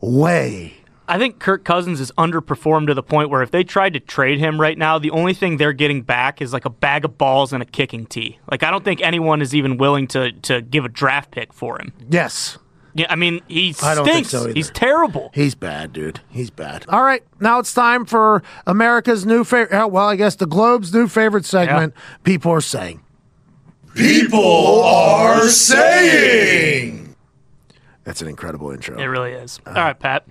way. I think Kirk Cousins is underperformed to the point where if they tried to trade him right now, the only thing they're getting back is like a bag of balls and a kicking tee. Like I don't think anyone is even willing to to give a draft pick for him. Yes. Yeah, I mean he stinks. I don't think so either. He's terrible. He's bad, dude. He's bad. All right, now it's time for America's new favorite. Uh, well, I guess the Globe's new favorite segment. People are saying. People are saying. That's an incredible intro. It really is. All right, Pat.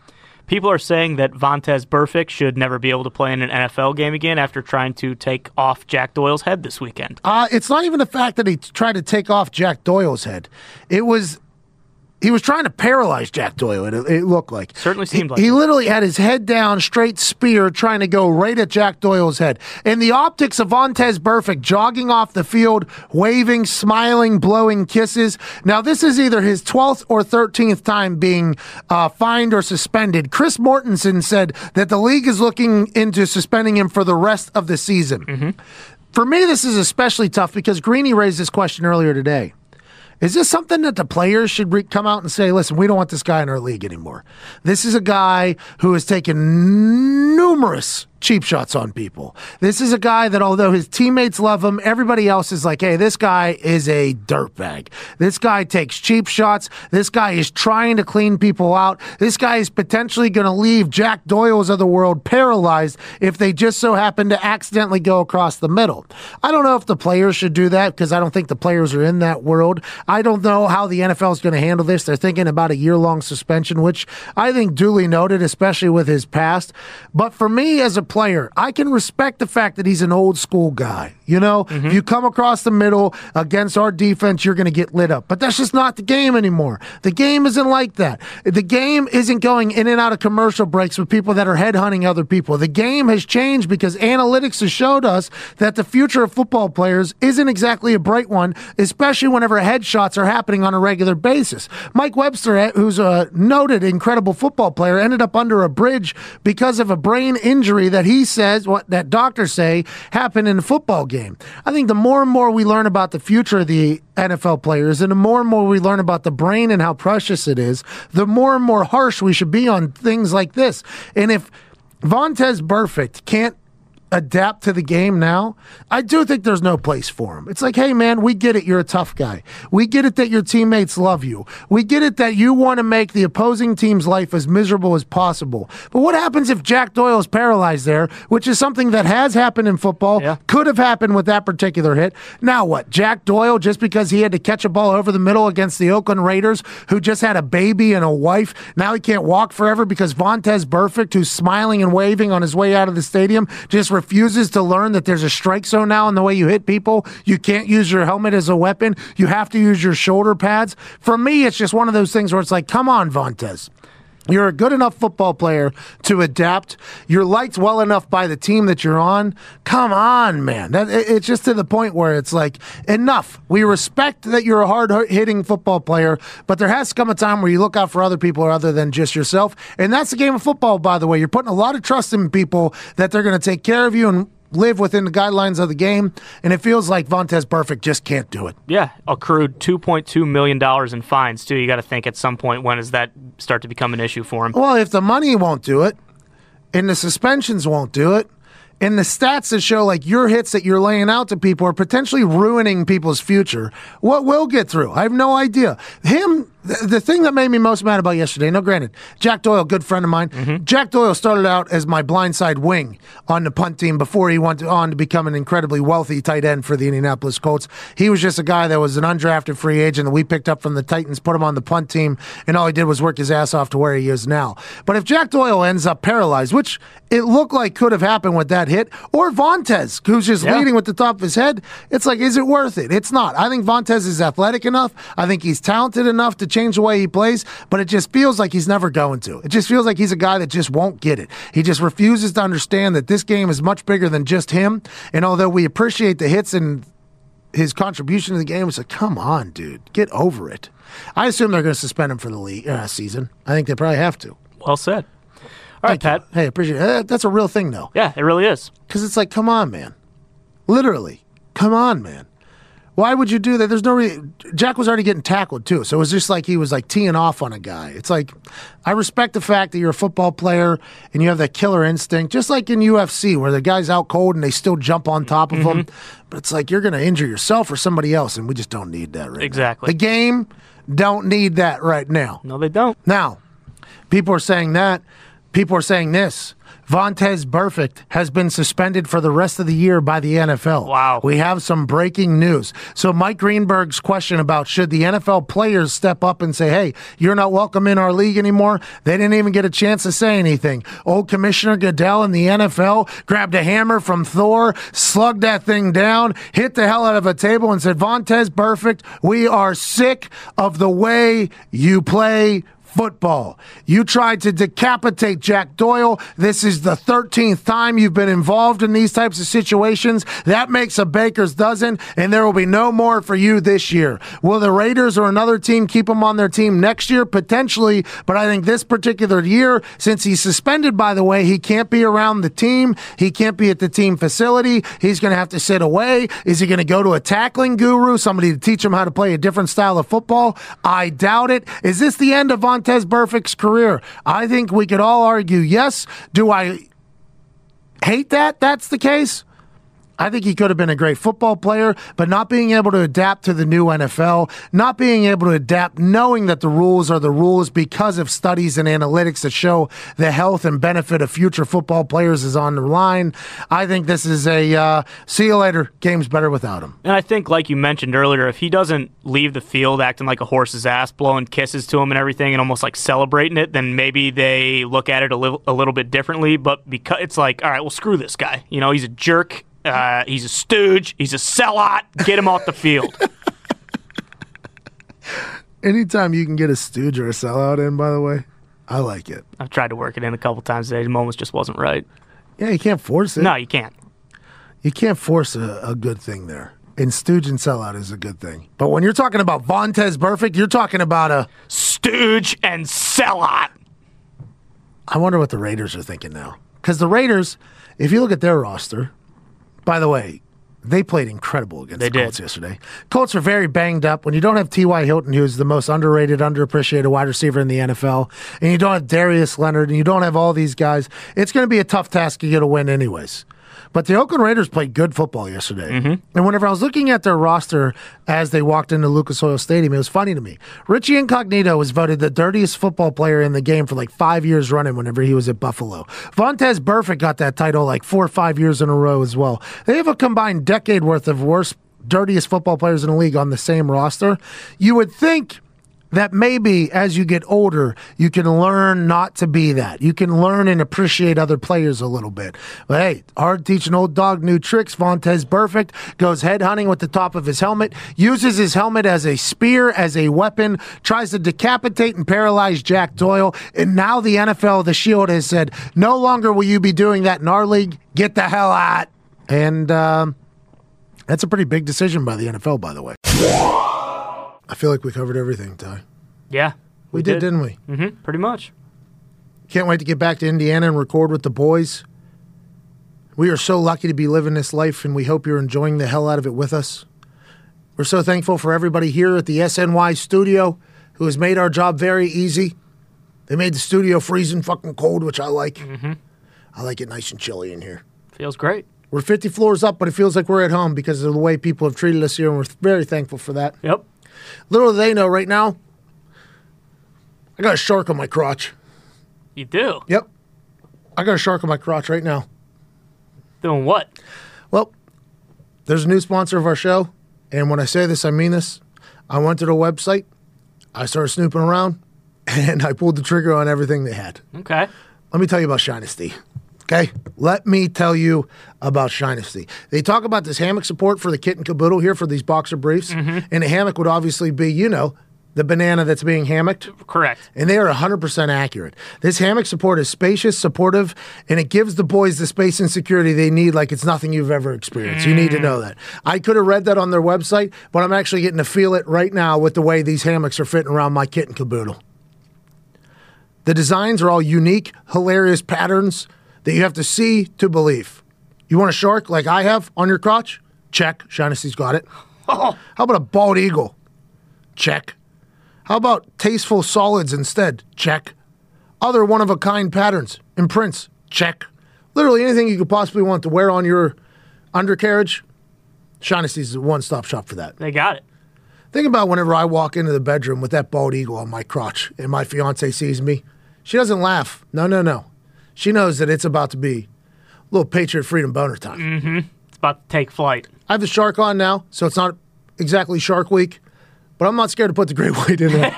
People are saying that Vontaze Burfict should never be able to play in an NFL game again after trying to take off Jack Doyle's head this weekend. Uh, it's not even the fact that he tried to take off Jack Doyle's head. It was he was trying to paralyze Jack Doyle. It, it looked like Certainly seemed he, like he it. literally had his head down, straight spear, trying to go right at Jack Doyle's head. And the optics of Vontaze Burfict jogging off the field, waving, smiling, blowing kisses. Now this is either his twelfth or thirteenth time being uh, fined or suspended. Chris Mortensen said that the league is looking into suspending him for the rest of the season. Mm-hmm. For me, this is especially tough because Greeny raised this question earlier today. Is this something that the players should re- come out and say, listen, we don't want this guy in our league anymore? This is a guy who has taken numerous cheap shots on people. This is a guy that, although his teammates love him, everybody else is like, hey, this guy is a dirtbag. This guy takes cheap shots. This guy is trying to clean people out. This guy is potentially going to leave Jack Doyle's of the world paralyzed if they just so happen to accidentally go across the middle. I don't know if the players should do that because I don't think the players are in that world. I don't know how the NFL is going to handle this. They're thinking about a year long suspension, which I think duly noted, especially with his past. But for me as a player, I can respect the fact that he's an old school guy. You know, if you come across the middle against our defense, you're going to get lit up. But that's just not the game anymore. The game isn't like that. The game isn't going in and out of commercial breaks with people that are headhunting other people. The game has changed because analytics has showed us that the future of football players isn't exactly a bright one, especially whenever headshots are happening on a regular basis. Mike Webster, eh, who's a noted incredible football player, ended up under a bridge because of a brain injury that he says, what that doctors say, happened in a football game. I think the more and more we learn about the future of the NFL players and the more and more we learn about the brain and how precious it is, the more and more harsh we should be on things like this. And if Vontaze Burfict can't adapt to the game now, I do think there's no place for him. It's like, hey, man, we get it. You're a tough guy. We get it that your teammates love you. We get it that you want to make the opposing team's life as miserable as possible. But what happens if Jack Doyle is paralyzed there, which is something that has happened in football, Yeah. could have happened with that particular hit? Now what? Jack Doyle, just because he had to catch a ball over the middle against the Oakland Raiders, who just had a baby and a wife, now he can't walk forever because Vontaze Burfict, who's smiling and waving on his way out of the stadium, just refuses to learn that there's a strike zone now in the way you hit people. You can't use your helmet as a weapon. You have to use your shoulder pads. For me, it's just one of those things where it's like, come on, Vontaze. You're a good enough football player to adapt. You're liked well enough by the team that you're on. Come on, man. That, it- it's just to the point where it's like, enough. We respect that you're a hard hitting football player, but there has to come a time where you look out for other people other than just yourself. And that's the game of football, by the way. You're putting a lot of trust in people that they're going to take care of you and live within the guidelines of the game. And it feels like Vontaze Burfict just can't do it. Yeah, accrued two point two million dollars in fines too. You got to think at some point when does that start to become an issue for him? Well, if the money won't do it, and the suspensions won't do it, and the stats that show like your hits that you're laying out to people are potentially ruining people's future, what will get through? I have no idea. Him, the, the thing that made me most mad about yesterday, no, granted, Jack Doyle, good friend of mine. Mm-hmm. Jack Doyle started out as my blindside wing on the punt team before he went on to become an incredibly wealthy tight end for the Indianapolis Colts. He was just a guy that was an undrafted free agent that we picked up from the Titans, put him on the punt team, and all he did was work his ass off to where he is now. But if Jack Doyle ends up paralyzed, which it looked like could have happened with that hit, or Vontaze, who's just Yeah. leading with the top of his head, it's like, is it worth it? It's not. I think Vontaze is athletic enough. I think he's talented enough to change the way he plays, but it just feels like he's never going to. It just feels like he's a guy that just won't get it. He just refuses to understand that this game is much bigger than just him. And although we appreciate the hits and his contribution to the game, it's like, come on, dude, get over it. I assume they're going to suspend him for the league uh, season. I think they probably have to. Well said. All right, Pat. Hey, appreciate it. Uh, That's a real thing, though. Yeah, it really is. Because it's like, come on, man. Literally, come on, man. Why would you do that? There's no re- Jack was already getting tackled too, so it was just like he was like teeing off on a guy. It's like I respect the fact that you're a football player and you have that killer instinct, just like in UFC where the guy's out cold and they still jump on top of him. Mm-hmm. But it's like you're going to injure yourself or somebody else, and we just don't need that right now. Exactly. The game don't need that right now. No, they don't. Now, people are saying that. People are saying this. Vontaze Burfict has been suspended for the rest of the year by the NFL. Wow. We have some breaking news. So, Mike Greenberg's question about should the NFL players step up and say, hey, you're not welcome in our league anymore, they didn't even get a chance to say anything. Old Commissioner Goodell in the NFL grabbed a hammer from Thor, slugged that thing down, hit the hell out of a table, and said, Vontaze Burfict, we are sick of the way you play football. You tried to decapitate Jack Doyle. This is the 13th time you've been involved in these types of situations. That makes a baker's dozen, and there will be no more for you this year. Will the Raiders or another team keep him on their team next year? Potentially, but I think this particular year, since he's suspended, by the way, he can't be around the team. He can't be at the team facility. He's going to have to sit away. Is he going to go to a tackling guru, somebody to teach him how to play a different style of football? I doubt it. Is this the end of Vontaze Burfict's career? I think we could all argue yes. Do I hate that that's the case? I think he could have been a great football player, but not being able to adapt to the new NFL, not being able to adapt knowing that the rules are the rules because of studies and analytics that show the health and benefit of future football players is on the line. I think this is a uh, see you later. Game's better without him. And I think, like you mentioned earlier, if he doesn't leave the field acting like a horse's ass, blowing kisses to him and everything, and almost like celebrating it, then maybe they look at it a little, a little bit differently. But because it's like, all right, well, screw this guy. You know, he's a jerk. Uh, he's a stooge. He's a sellout. Get him off the field. Anytime you can get a stooge or a sellout in, by the way, I like it. I've tried to work it in a couple times today. The moment just wasn't right. Yeah, you can't force it. No, you can't. You can't force a, a good thing there. And stooge and sellout is a good thing. But when you're talking about Vontaze Burfict, you're talking about a. Stooge and sellout. I wonder what the Raiders are thinking now. Because the Raiders, if you look at their roster, by the way, they played incredible against They the did. Colts yesterday. Colts are very banged up. When you don't have T.Y. Hilton, who's the most underrated, underappreciated wide receiver in the NFL, and you don't have Darius Leonard, and you don't have all these guys, it's going to be a tough task to get a win, anyways. But the Oakland Raiders played good football yesterday. Mm-hmm. And whenever I was looking at their roster as they walked into Lucas Oil Stadium, it was funny to me. Richie Incognito was voted the dirtiest football player in the game for like five years running whenever he was at Buffalo. Vontaze Burfict got that title like four or five years in a row as well. They have a combined decade worth of worst, dirtiest football players in the league on the same roster. You would think that maybe as you get older, you can learn not to be that. You can learn and appreciate other players a little bit. But hey, hard teaching old dog new tricks. Vontaze Burfict goes head hunting with the top of his helmet, uses his helmet as a spear, as a weapon, tries to decapitate and paralyze Jack Doyle. And now the NFL, the Shield, has said, no longer will you be doing that in our league. Get the hell out. And um, that's a pretty big decision by the NFL, by the way. I feel like we covered everything, Ty. Yeah, We, did, didn't we? Mm-hmm, pretty much. Can't wait to get back to Indiana and record with the boys. We are so lucky to be living this life, and we hope you're enjoying the hell out of it with us. We're so thankful for everybody here at the SNY studio who has made our job very easy. They made the studio freezing fucking cold, which I like. Mm-hmm. I like it nice and chilly in here. Feels great. We're 50 floors up, but it feels like we're at home because of the way people have treated us here, and we're very thankful for that. Yep. Little do they know right now, I got a shark on my crotch. You do. Yep. I got a shark on my crotch right now. Doing what? Well, there's a new sponsor of our show, and when I say this, I mean this. I went to the website, I started snooping around, [LAUGHS] and I pulled the trigger on everything they had. Okay. Let me tell you about Shinesty. Okay, let me tell you about Shinesty. They talk about this hammock support for the kit and caboodle here for these boxer briefs, mm-hmm. and the hammock would obviously be, you know, the banana that's being hammocked Correct. and they are 100% accurate. This hammock support is spacious, supportive, and it gives the boys the space and security they need like it's nothing you've ever experienced. You need to mm. know that. I could have read that on their website, but I'm actually getting to feel it right now with the way these hammocks are fitting around my kit and caboodle. The designs are all unique, hilarious patterns that you have to see to believe. You want a shark like I have on your crotch? Check. Shinesty's got it. [LAUGHS] Oh. How about a bald eagle? Check. How about tasteful solids instead? Check. Other one of a kind patterns and prints? Check. Literally anything you could possibly want to wear on your undercarriage, Shinesty's the one stop shop for that. They got it. Think about whenever I walk into the bedroom with that bald eagle on my crotch and my fiance sees me. She doesn't laugh. No, no, no. She knows that it's about to be a little Patriot Freedom boner time. Mm-hmm. It's about to take flight. I have the shark on now, so it's not exactly Shark Week, but I'm not scared to put the great [LAUGHS] white in there.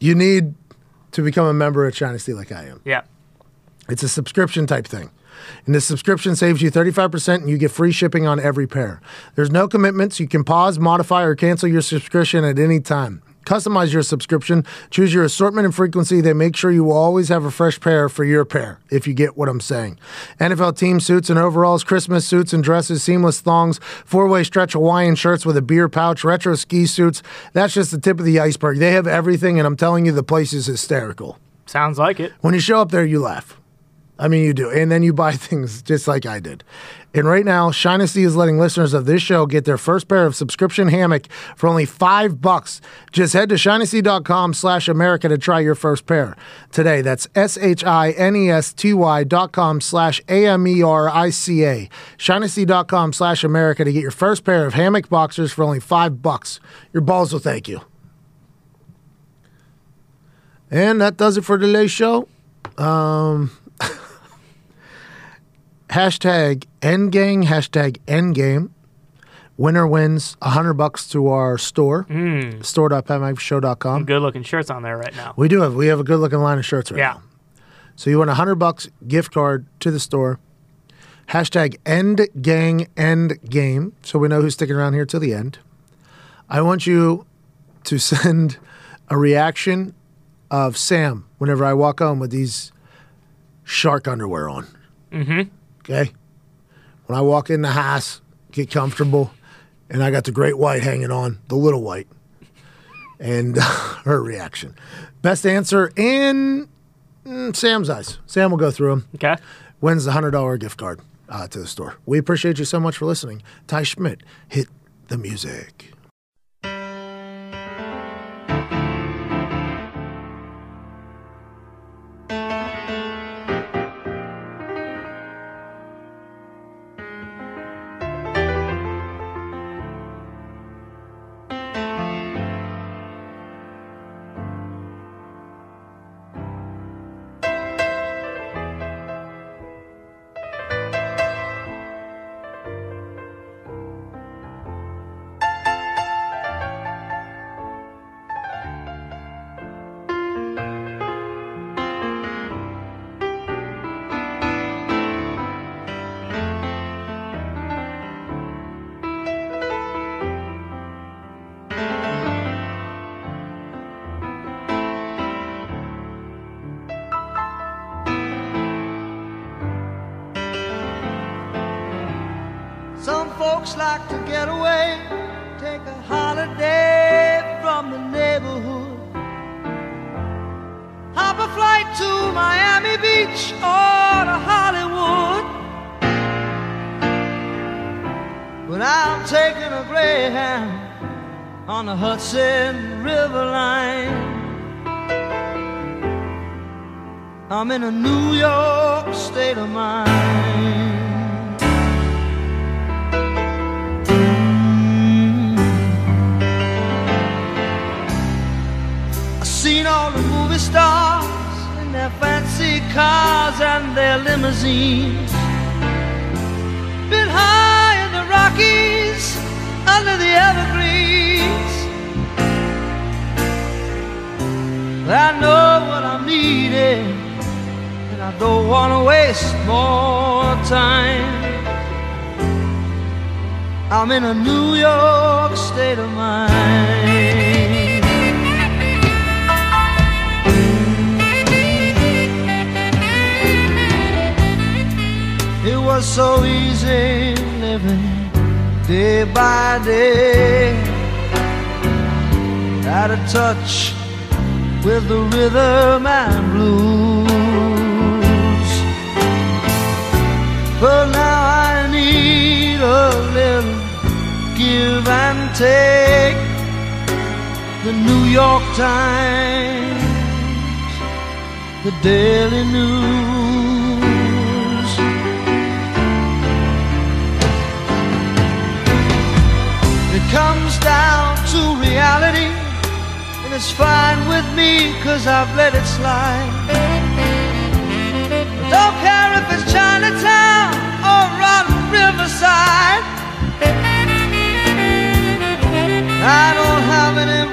you need to become a member at Shinesty like I am. Yeah. It's a subscription type thing. And the subscription saves you 35% and you get free shipping on every pair. There's no commitments. You can pause, modify, or cancel your subscription at any time. Customize your subscription, choose your assortment and frequency. They make sure you always have a fresh pair for your pair, if you get what I'm saying. NFL team suits and overalls, Christmas suits and dresses, seamless thongs, four way stretch Hawaiian shirts with a beer pouch, retro ski suits. That's just the tip of the iceberg. They have everything, and I'm telling you, the place is hysterical. Sounds like it. When you show up there, you laugh. I mean, you do. And then you buy [LAUGHS] things just like I did. And right now, Shinesty is letting listeners of this show get their first pair of subscription hammock for only five bucks. Just head to shinesty.com slash America to try your first pair today. That's S-H-I-N-E-S-T-Y dot com slash A-M-E-R-I-C-A. Shinesty.com slash America to get your first pair of hammock boxers for only five bucks. Your balls will thank you. And that does it for today's show. Um, hashtag endgang, hashtag endgame. Winner wins a hundred bucks to our store, Hmm. store.patmcafeeshow.com. Good looking shirts on there right now. We do have we have a good looking line of shirts right Yeah. now. So you win a hundred bucks gift card to the store. Hashtag end gang end game. So we know who's sticking around here till the end. I want you to [LAUGHS] send a reaction of Sam whenever I walk home with these shark underwear on. Mm-hmm. Okay. When I walk in the house, get comfortable, and I got the great white hanging on, the little white, and [LAUGHS] her reaction. Best answer in mm, Sam's eyes. Sam will go through them. Okay. Wins the hundred dollar gift card uh, to the store. We appreciate you so much for listening. Ty Schmidt, hit the music.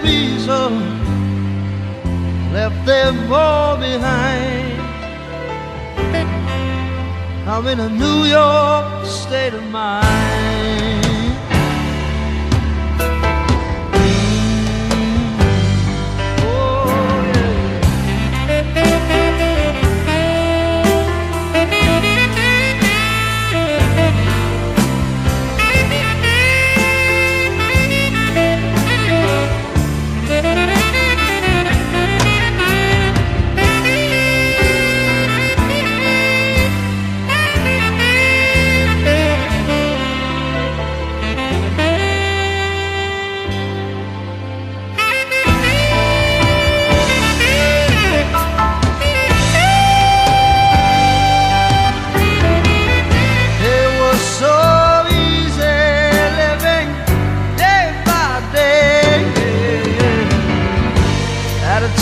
reason left them all behind. I'm in a New York state of mind.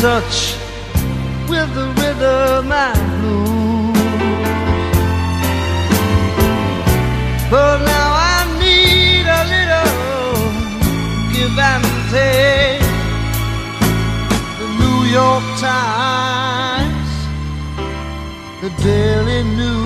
touch with the rhythm and blues, But now I need a little give and take. The New York Times, the Daily News.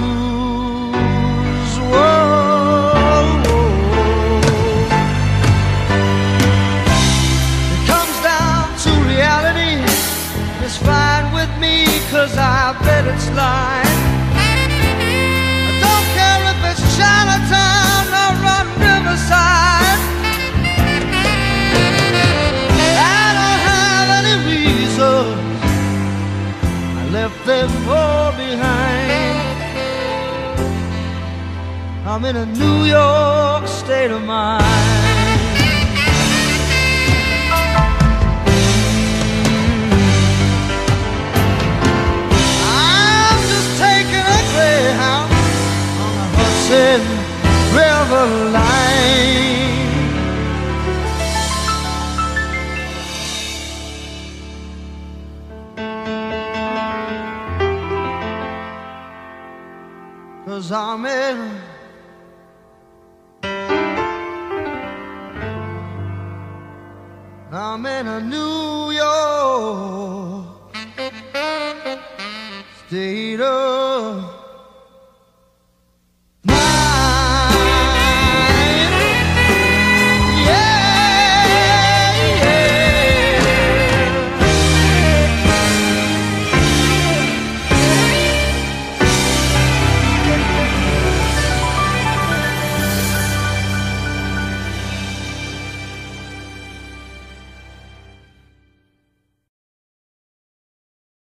I don't care if it's Chinatown or on Riverside. I don't have any. I left them all behind. I'm in a New York state of mind. Hudson river line. Cause I'm in I'm in a New York state of